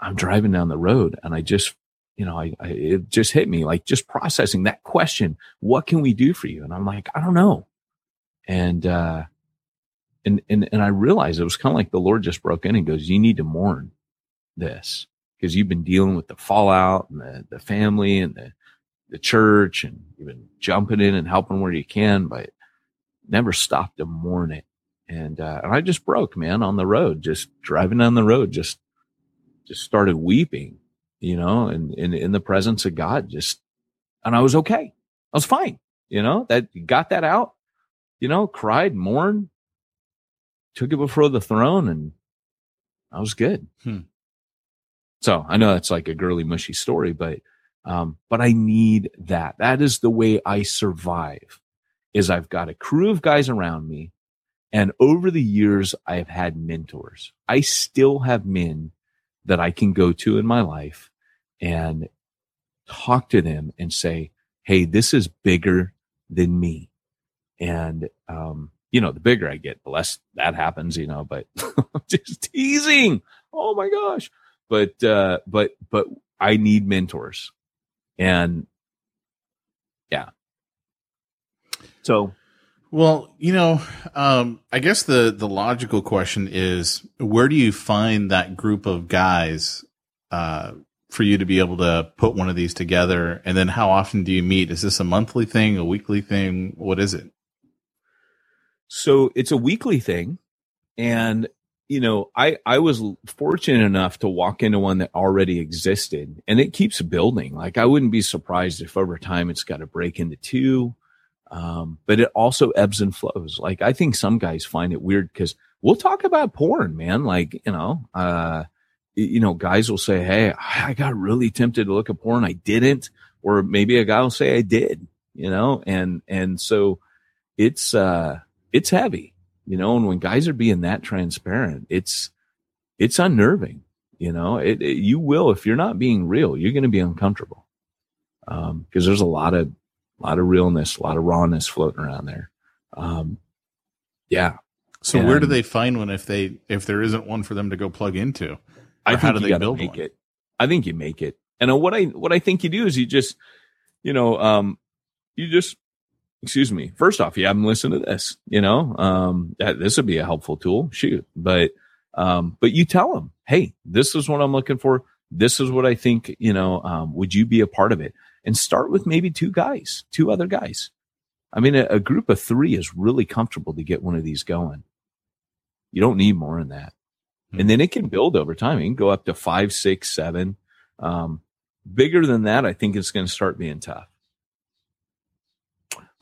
i'm driving down the road and i just you know I, I it just hit me like just processing that question what can we do for you? And i'm like i don't know and uh and and and I realized it was kind of like the Lord just broke in and goes, "You need to mourn this because you've been dealing with the fallout and the the family and the the church, and you've been jumping in and helping where you can, but never stopped to mourn it." And uh, and I just broke, man, on the road, just driving down the road, just just started weeping, you know, and in in the presence of God, just and I was okay, I was fine, you know, that got that out you know, cried, mourned, took it before the throne, and I was good. Hmm. So I know that's like a girly, mushy story, but um, but I need that. That is the way I survive. Is I've got a crew of guys around me, and over the years I've had mentors. I still have men that I can go to in my life and talk to them and say, "Hey, this is bigger than me." And, um, you know, the bigger I get, the less that happens, you know, but just teasing. Oh my gosh. But, uh, but, but I need mentors and yeah. So, well, you know, um, I guess the, the logical question is where do you find that group of guys, uh, for you to be able to put one of these together? And then how often do you meet? Is this a monthly thing, a weekly thing? What is it? So it's a weekly thing. And, you know, I, I was fortunate enough to walk into one that already existed and it keeps building. Like I wouldn't be surprised if over time it's got to break into two. Um, but it also ebbs and flows. Like I think some guys find it weird because we'll talk about porn, man. Like, you know, uh, you know, guys will say, Hey, I got really tempted to look at porn. I didn't. Or maybe a guy will say I did, you know, and, and so it's, uh, it's heavy, you know, and when guys are being that transparent, it's, it's unnerving, you know, it, it you will, if you're not being real, you're going to be uncomfortable. Um, cause there's a lot of, a lot of realness, a lot of rawness floating around there. Um, yeah. So and where do they find one if they, if there isn't one for them to go plug into? I how do they build make one? it? I think you make it. And what I, what I think you do is you just, you know, um, you just excuse me. First off, you haven't listened to this, you know, um, that, this would be a helpful tool. Shoot. But, um, but you tell them, Hey, this is what I'm looking for. This is what I think, you know, um, would you be a part of it? And start with maybe two guys, two other guys. I mean, a, a group of three is really comfortable to get one of these going. You don't need more than that. Mm-hmm. And then it can build over time. It can go up to five, six, seven. Um, bigger than that, I think it's going to start being tough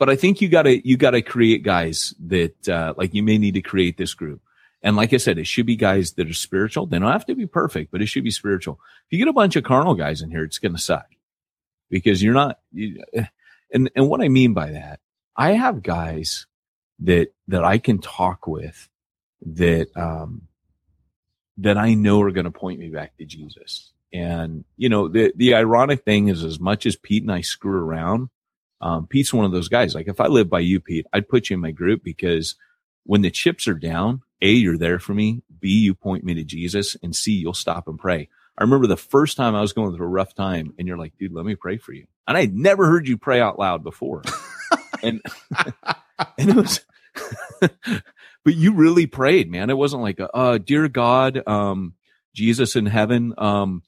but I think you gotta, you gotta create guys that, uh, like you may need to create this group. And like I said, it should be guys that are spiritual. They don't have to be perfect, but it should be spiritual. If you get a bunch of carnal guys in here, it's going to suck because you're not, you, and, and what I mean by that, I have guys that, that I can talk with that, um, that I know are going to point me back to Jesus. And, you know, the, the ironic thing is as much as Pete and I screw around, um, Pete's one of those guys. Like if I live by you, Pete, I'd put you in my group because when the chips are down, A, you're there for me. B, you point me to Jesus and C, you'll stop and pray. I remember the first time I was going through a rough time and you're like, dude, let me pray for you. And I had never heard you pray out loud before. and, and it was, but you really prayed, man. It wasn't like, uh, dear God, um, Jesus in heaven, um,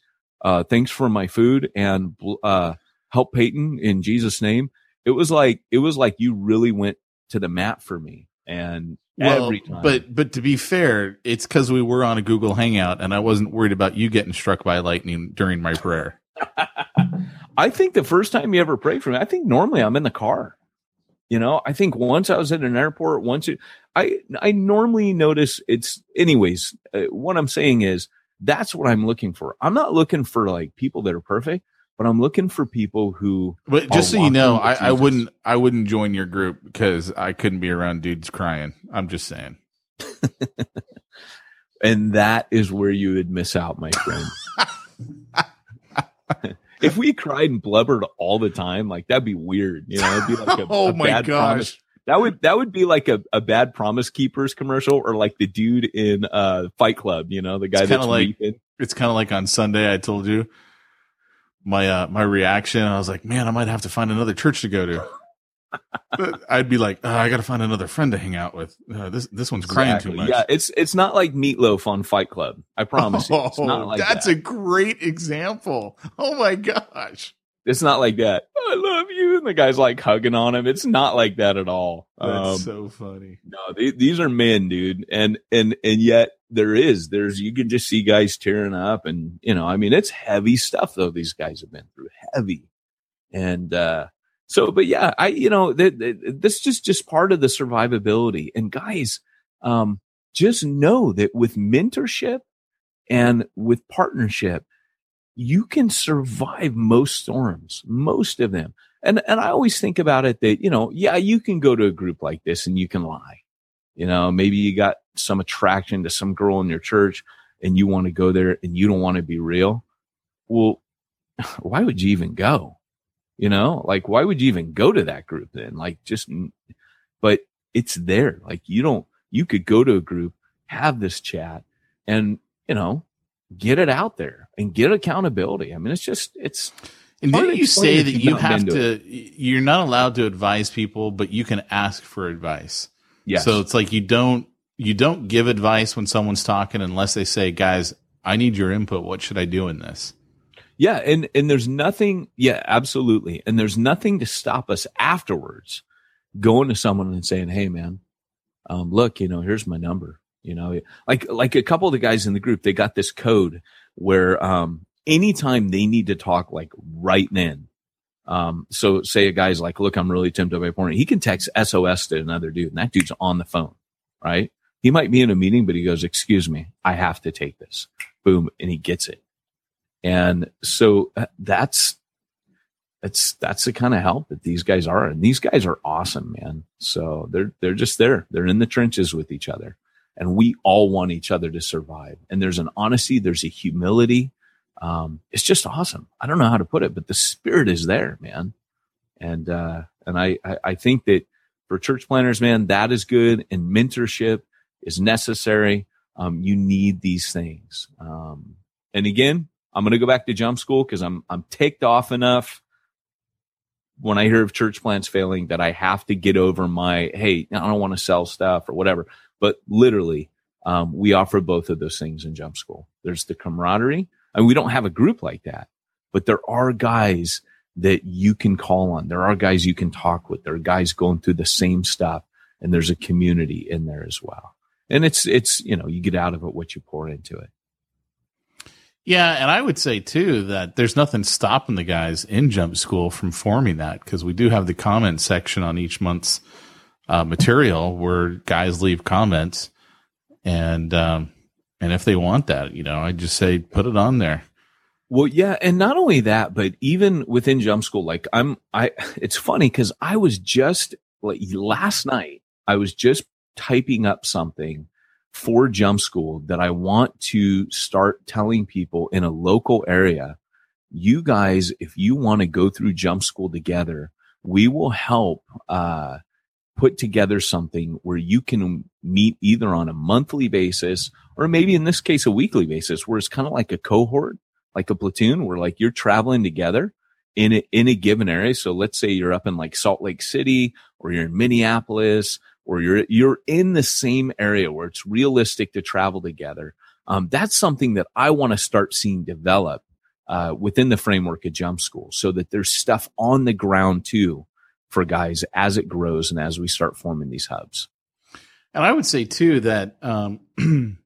uh, thanks for my food and, uh, help Peyton in Jesus name it was like it was like you really went to the mat for me and well, every time. But but to be fair, it's because we were on a Google Hangout and I wasn't worried about you getting struck by lightning during my prayer. I think the first time you ever prayed for me, I think normally I'm in the car. You know, I think once I was at an airport, once it, I I normally notice it's anyways. Uh, what I'm saying is that's what I'm looking for. I'm not looking for like people that are perfect, but I'm looking for people who. But just so you know, I, I wouldn't I wouldn't join your group because I couldn't be around dudes crying. I'm just saying. and that is where you would miss out, my friend. if we cried and blubbered all the time, like that'd be weird. You know, it'd be like a, oh a my bad gosh. promise. That would that would be like a, a bad promise keepers commercial or like the dude in uh Fight Club, you know, the guy It's that's like- weeping. It's kind of like on Sunday I told you my uh my reaction. I was like, man, I might have to find another church to go to. But I'd be like, uh, I got to find another friend to hang out with. Uh, this this one's crying too Exactly. much. Yeah, it's it's not like Meatloaf on Fight Club. I promise you, it's not Oh, like that's that. a great example. Oh my gosh. It's not like that. I love you, and the guy's like hugging on him. It's not like that at all. That's Um, so funny. No, they, these are men, dude, and and and yet there is there's you can just see guys tearing up, and you know, I mean, it's heavy stuff though. These guys have been through heavy, and uh so, but yeah, I you know th- th- this is just just part of the survivability, and guys, um, just know that with mentorship and with partnership, you can survive most storms, most of them. And and I always think about it that, you know, yeah, you can go to a group like this and you can lie. You know, maybe you got some attraction to some girl in your church and you want to go there and you don't want to be real. Well, why would you even go? You know, like why would you even go to that group then? Like just but it's there. Like you don't you could go to a group, have this chat and, you know, get it out there and get accountability. I mean, it's just it's And didn't you say that you have to to, you're not allowed to advise people, but you can ask for advice. Yes. So it's like you don't, you don't give advice when someone's talking unless they say, guys, I need your input. What should I do in this? Yeah, and and there's nothing. Yeah, absolutely. And there's nothing to stop us afterwards going to someone and saying, "Hey, man, um, look, you know, here's my number." You know, like like a couple of the guys in the group, they got this code where um, anytime they need to talk, like right then. Um, so say a guy's like, "Look, I'm really tempted by porn." He can text SOS to another dude, and that dude's on the phone, right? He might be in a meeting, but he goes, "Excuse me, I have to take this." Boom, and he gets it. And so uh, that's that's that's the kind of help that these guys are, and these guys are awesome, man. So they're they're just there. They're in the trenches with each other, and we all want each other to survive. And there's an honesty, there's a humility. Um, it's just awesome. I don't know how to put it, but the spirit is there, man. And uh, and I, I I think that for church planters, man, that is good, and mentorship is necessary. Um, you need these things. Um, and again, I'm going to go back to jump school because I'm I'm ticked off enough when I hear of church plants failing that I have to get over my hey I don't want to sell stuff or whatever. But literally, um, we offer both of those things in jump school. There's the camaraderie, and we don't have a group like that, but there are guys that you can call on. There are guys you can talk with. There are guys going through the same stuff, and there's a community in there as well. And it's it's you know you get out of it what you pour into it. Yeah, and I would say too that there's nothing stopping the guys in jump school from forming that because we do have the comment section on each month's uh, material where guys leave comments, and um, and if they want that, you know, I just say put it on there. Well, yeah, and not only that, but even within jump school, like I'm, I, it's funny because I was just like last night, I was just typing up something for jump school that I want to start telling people in a local area. You guys, if you want to go through jump school together, we will help, uh, put together something where you can meet either on a monthly basis or maybe in this case, a weekly basis where it's kind of like a cohort like a platoon where like you're traveling together in a, in a given area. So let's say you're up in like Salt Lake City or you're in Minneapolis or you're, you're in the same area where it's realistic to travel together. Um, that's something that I want to start seeing develop, uh, within the framework of jump school so that there's stuff on the ground too for guys as it grows and as we start forming these hubs. And I would say too that um,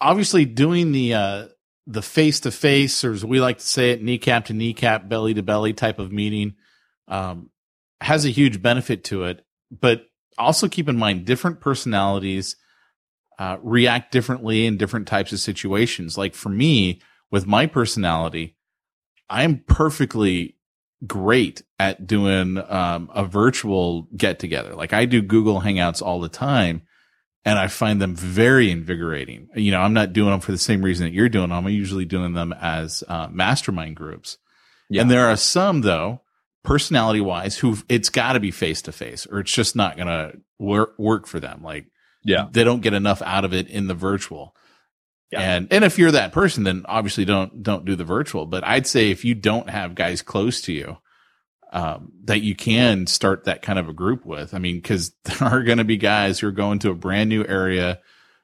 obviously doing the uh, the face to face, or as we like to say it, kneecap to kneecap, belly to belly type of meeting, um, has a huge benefit to it. But also keep in mind, different personalities uh, react differently in different types of situations. Like for me, with my personality, I'm perfectly great at doing um, a virtual get together. Like I do Google Hangouts all the time and I find them very invigorating. You know, I'm not doing them for the same reason that you're doing them. I'm usually doing them as uh, mastermind groups. Yeah. And there are some though, personality wise, who it's got to be face to face or it's just not going to work, work for them. Like, yeah, they don't get enough out of it in the virtual. Yeah. And, and if you're that person, then obviously don't, don't do the virtual. But I'd say if you don't have guys close to you, um, that you can start that kind of a group with. I mean, cause there are going to be guys who are going to a brand new area,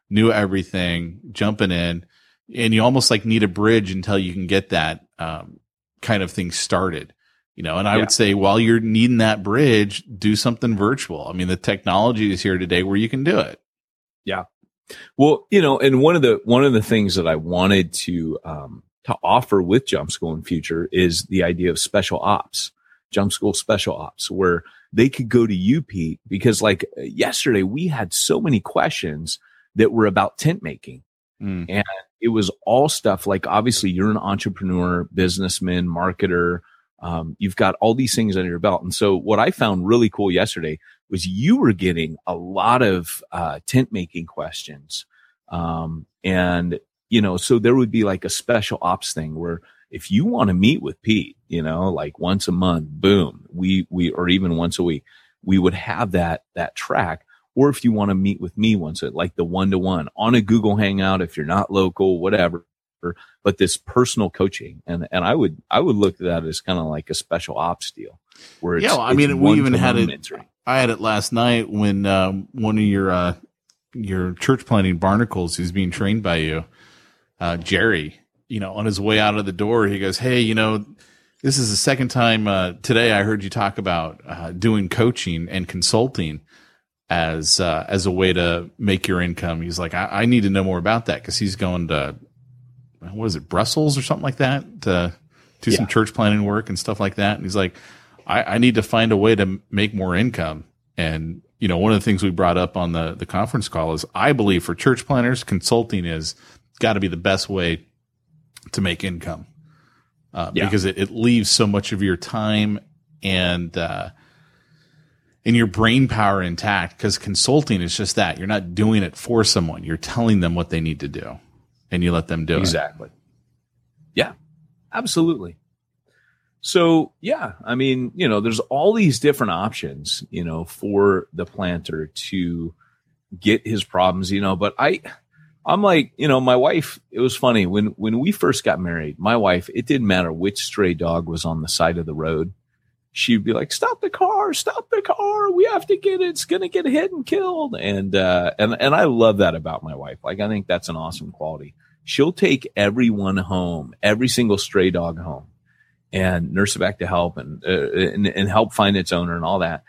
new everything, jumping in, and you almost like need a bridge until you can get that, um, kind of thing started. You know, and I yeah. would say while you're needing that bridge, do something virtual. I mean, the technology is here today where you can do it. Yeah. Well, you know, and one of the one of the things that I wanted to um, to offer with Jump School in future is the idea of special ops, Jump School special ops, where they could go to you, Pete, because like yesterday we had so many questions that were about tent making, mm. and it was all stuff like obviously you're an entrepreneur, businessman, marketer. Um, you've got all these things under your belt, and so what I found really cool yesterday was you were getting a lot of uh, tent making questions. Um, and, you know, so there would be like a special ops thing where if you want to meet with Pete, you know, like once a month, boom, we, we, or even once a week, we would have that, that track. Or if you want to meet with me once, like the one to one on a Google Hangout, if you're not local, whatever, but this personal coaching. And, and I would, I would look at that as kind of like a special ops deal where yeah, well, I mean, we even had it. Mentoring. I had it last night when um, one of your uh, your church planting barnacles who's being trained by you, uh, Jerry. You know, on his way out of the door, he goes, "Hey, you know." This is the second time uh, today I heard you talk about uh, doing coaching and consulting as uh, as a way to make your income. He's like, I, I need to know more about that because he's going to what is it, Brussels or something like that to do yeah. some church planting work and stuff like that. And he's like, I, I need to find a way to make more income. And, you know, one of the things we brought up on the, the conference call is I believe for church planters, consulting is got to be the best way to make income. Uh, yeah. because it, it leaves so much of your time and, uh, and your brain power intact because consulting is just that. You're not doing it for someone. You're telling them what they need to do and you let them do exactly. it. Exactly. Yeah, absolutely. So yeah, I mean, you know, there's all these different options, you know, for the planter to get his problems, you know, but I, I'm like, you know, my wife, it was funny when, when we first got married, my wife, it didn't matter which stray dog was on the side of the road. She'd be like, stop the car, stop the car. We have to get it. It's to get hit and killed. And, uh, and, and I love that about my wife. Like, I think that's an awesome quality. She'll take everyone home, every single stray dog home and nurse it back to help and, uh, and, and help find its owner and all that.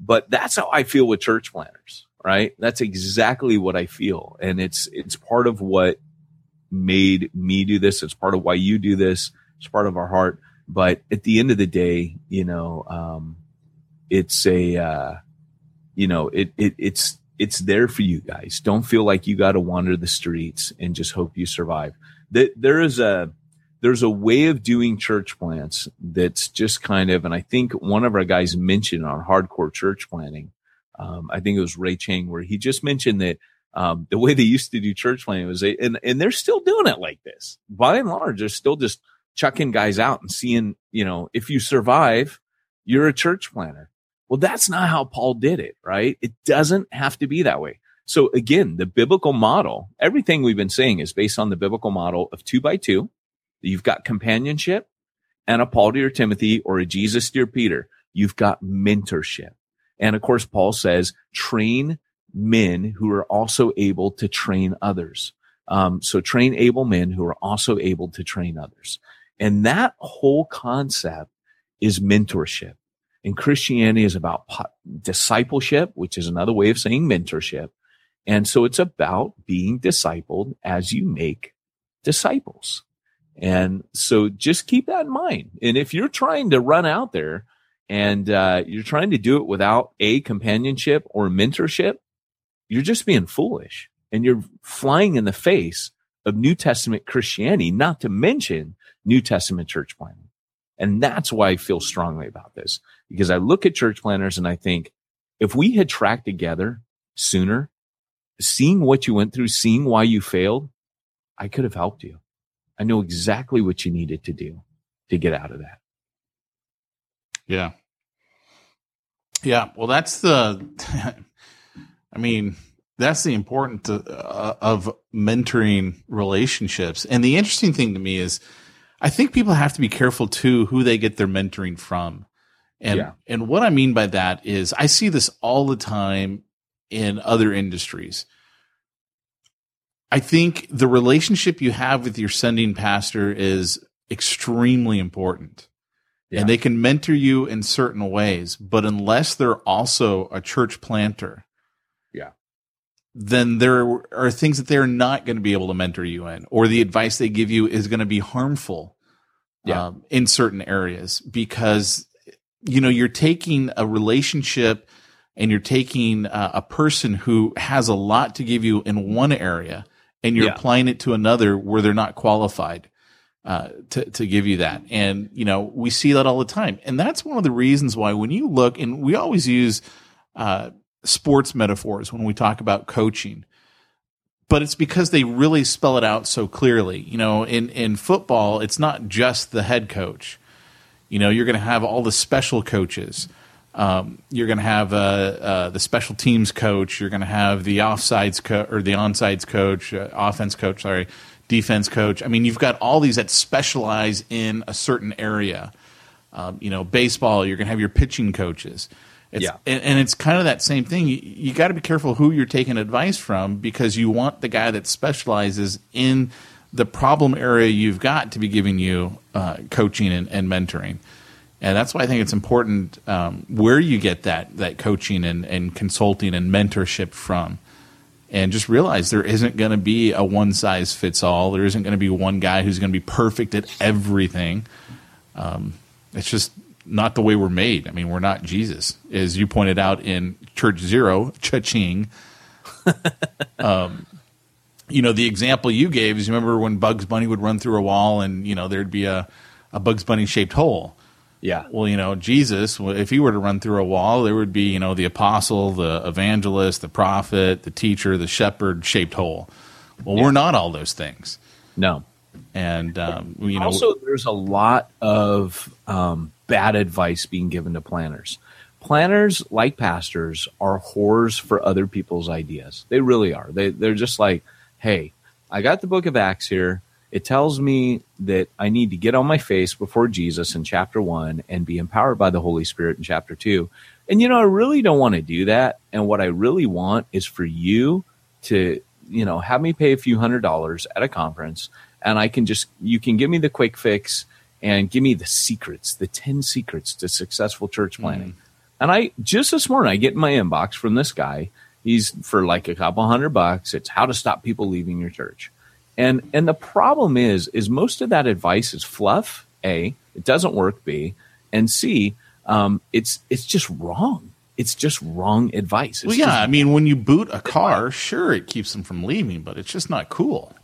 But that's how I feel with church planners, right? That's exactly what I feel. And it's, it's part of what made me do this. It's part of why you do this. It's part of our heart. But at the end of the day, you know, um, it's a, uh, you know, it, it, it's, it's there for you guys. Don't feel like you got to wander the streets and just hope you survive. That There is a, there's a way of doing church plants that's just kind of, and I think one of our guys mentioned on hardcore church planting. Um, I think it was Ray Chang where he just mentioned that, um, the way they used to do church planting was they, and, and they're still doing it like this. By and large, they're still just chucking guys out and seeing, you know, if you survive, you're a church planter. Well, that's not how Paul did it, right? It doesn't have to be that way. So again, the biblical model, everything we've been saying is based on the biblical model of two by two You've got companionship and a Paul to your Timothy or a Jesus to your Peter. You've got mentorship. And of course, Paul says, train men who are also able to train others. Um, so train able men who are also able to train others. And that whole concept is mentorship. And Christianity is about discipleship, which is another way of saying mentorship. And so it's about being discipled as you make disciples. And so just keep that in mind. And if you're trying to run out there and uh, you're trying to do it without a companionship or mentorship, you're just being foolish and you're flying in the face of New Testament Christianity, not to mention New Testament church planting. And that's why I feel strongly about this because I look at church planters and I think if we had tracked together sooner, seeing what you went through, seeing why you failed, I could have helped you. I know exactly what you needed to do to get out of that. Yeah. Yeah. Well, that's the, I mean, that's the importance uh, of mentoring relationships. And the interesting thing to me is, I think people have to be careful too who they get their mentoring from. And Yeah. and what I mean by that is I see this all the time in other industries. I think the relationship you have with your sending pastor is extremely important. Yeah. And they can mentor you in certain ways, but unless they're also a church planter. Then there are things that they're not going to be able to mentor you in, or the advice they give you is going to be harmful Yeah. um, in certain areas because you know you're taking a relationship and you're taking uh, a person who has a lot to give you in one area and you're Yeah. applying it to another where they're not qualified uh, to to give you that. And you know we see that all the time, and that's one of the reasons why when you look and we always use uh, sports metaphors when we talk about coaching but it's because they really spell it out so clearly. You know, in in football, it's not just the head coach. You know, you're going to have all the special coaches. Um, you're going to have uh, uh, the special teams coach. You're going to have the offsides or the onsides coach, uh, offense coach. Sorry, defense coach. I mean, you've got all these that specialize in a certain area. Um, you know, baseball. You're going to have your pitching coaches. It's, Yeah. and, and it's kind of that same thing. You, you got to be careful who you're taking advice from because you want the guy that specializes in the problem area you've got to be giving you uh, coaching and, and mentoring. And that's why I think it's important um, where you get that that coaching and, and consulting and mentorship from. And just realize there isn't going to be a one size fits all. There isn't going to be one guy who's going to be perfect at everything. Um, it's just not the way we're made. I mean, we're not Jesus, as you pointed out in Church Zero, cha-ching. um, you know, the example you gave is you remember when Bugs Bunny would run through a wall and, you know, there'd be a, a Bugs Bunny shaped hole. Yeah. Well, you know, Jesus, if he were to run through a wall, there would be, you know, the apostle, the evangelist, the prophet, the teacher, the shepherd shaped hole. Well, we're not all those things. No. And, um, you know, also, there's a lot of um, bad advice being given to planters. Planters, like pastors, are whores for other people's ideas. They really are. They, they're just like, hey, I got the book of Acts here. It tells me that I need to get on my face before Jesus in chapter one and be empowered by the Holy Spirit in chapter two. And, you know, I really don't want to do that. And what I really want is for you to, you know, have me pay a few hundred dollars at a conference and I can just, you can give me the quick fix and give me the secrets, the 10 secrets to successful church planting. And I, just this morning, I get in my inbox from this guy. He's for like a couple hundred bucks. It's how to stop people leaving your church. And, and the problem is, is most of that advice is fluff. A, it doesn't work. B, and C, um, it's, it's just wrong. It's just wrong advice. It's well, yeah, I mean, when you boot a car, sure, it keeps them from leaving, but it's just not cool.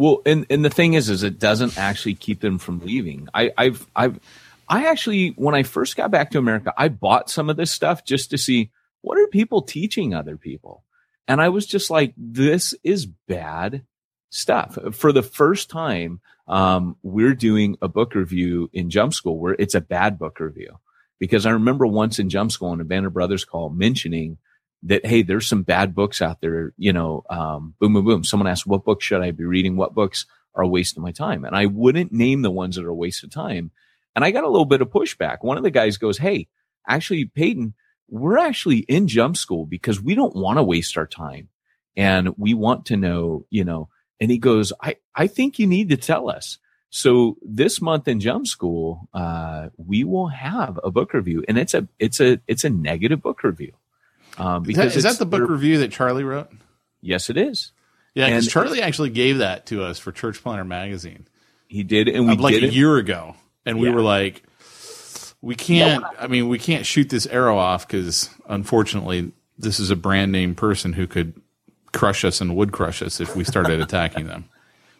Well, and and the thing is, is it doesn't actually keep them from leaving. I, I've I've I actually when I first got back to America, I bought some of this stuff just to see what are people teaching other people, and I was just like, this is bad stuff. For the first time, um, we're doing a book review in Jump School where it's a bad book review because I remember once in Jump School on a Banner Brothers call mentioning that hey there's some bad books out there you know um, boom boom boom. Someone asked what books should i be reading? What books are a waste of my time? And i wouldn't name the ones that are a waste of time. And i got a little bit of pushback. One of the guys goes hey actually peyton we're actually in jump school because we don't want to waste our time. And we want to know you know. And he goes i i think you need to tell us. So this month in jump school uh, we will have a book review. And it's a it's a it's a negative book review um, Is that, because is that the book review that Charlie wrote? Yes, it is. Yeah, because Charlie actually gave that to us for Church Planter Magazine. He did, and we like did a it. year ago, and we Yeah. were like, we can't. I mean, we can't shoot this arrow off because unfortunately, this is a brand name person who could crush us and would crush us if we started attacking them.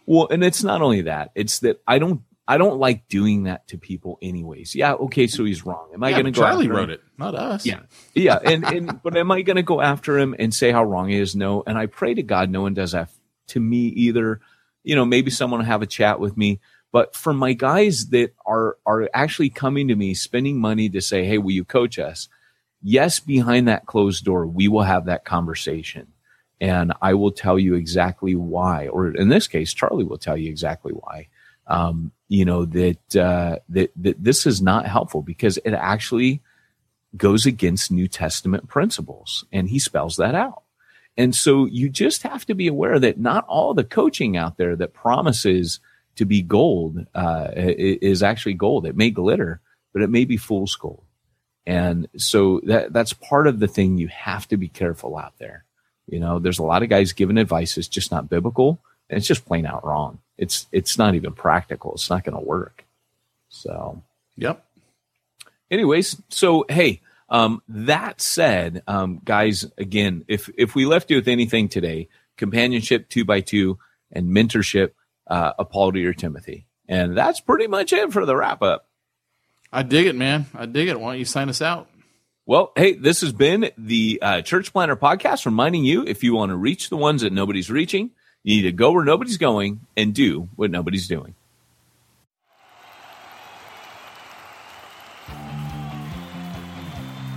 Well, and it's not only that; it's that I don't. I don't like doing that to people anyways. Yeah, okay, so he's wrong. Am I Yeah, going to go Charlie wrote him? it, not us. Yeah. Yeah, and and but am I going to go after him and say how wrong he is? No, and I pray to God no one does that to me either. You know, maybe someone will have a chat with me, but for my guys that are are actually coming to me spending money to say, "Hey, will you coach us?" Yes, behind that closed door, we will have that conversation. And I will tell you exactly why, or in this case, Charlie will tell you exactly why. Um, you know that uh, that that this is not helpful because it actually goes against New Testament principles, and he spells that out. And so you just have to be aware that not all the coaching out there that promises to be gold uh, is actually gold. It may glitter, but it may be fool's gold. And so that that's part of the thing you have to be careful out there. You know, there's a lot of guys giving advice that's just not biblical, and it's just plain out wrong. It's it's not even practical. It's not going to work. So Yep. anyways so hey um, that said um, guys again if if we left you with anything today companionship two by two and mentorship uh, a paul to your timothy and that's pretty much it for the wrap up I dig it, man. I dig it. Why don't you sign us out? well hey this has been the uh, church planter podcast reminding you if you want to reach the ones that nobody's reaching you need to go where nobody's going and do what nobody's doing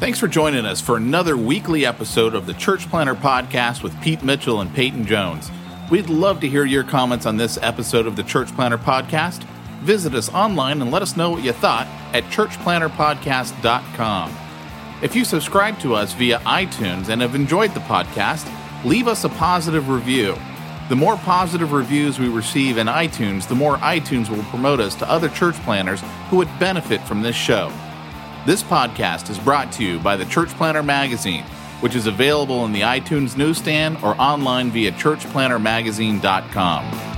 Thanks for joining us for another weekly episode of the Church Planter Podcast with Pete Mitchell and Peyton Jones. We'd love to hear your comments on this episode of the Church Planter Podcast. Visit us online and let us know what you thought at churchplanterpodcast.com. If you subscribe to us via iTunes and have enjoyed the podcast, leave us a positive review. The more positive reviews we receive in iTunes, the more iTunes will promote us to other church planters who would benefit from this show. This podcast is brought to you by the Church Planter Magazine, which is available in the iTunes newsstand or online via churchplantermagazine.com.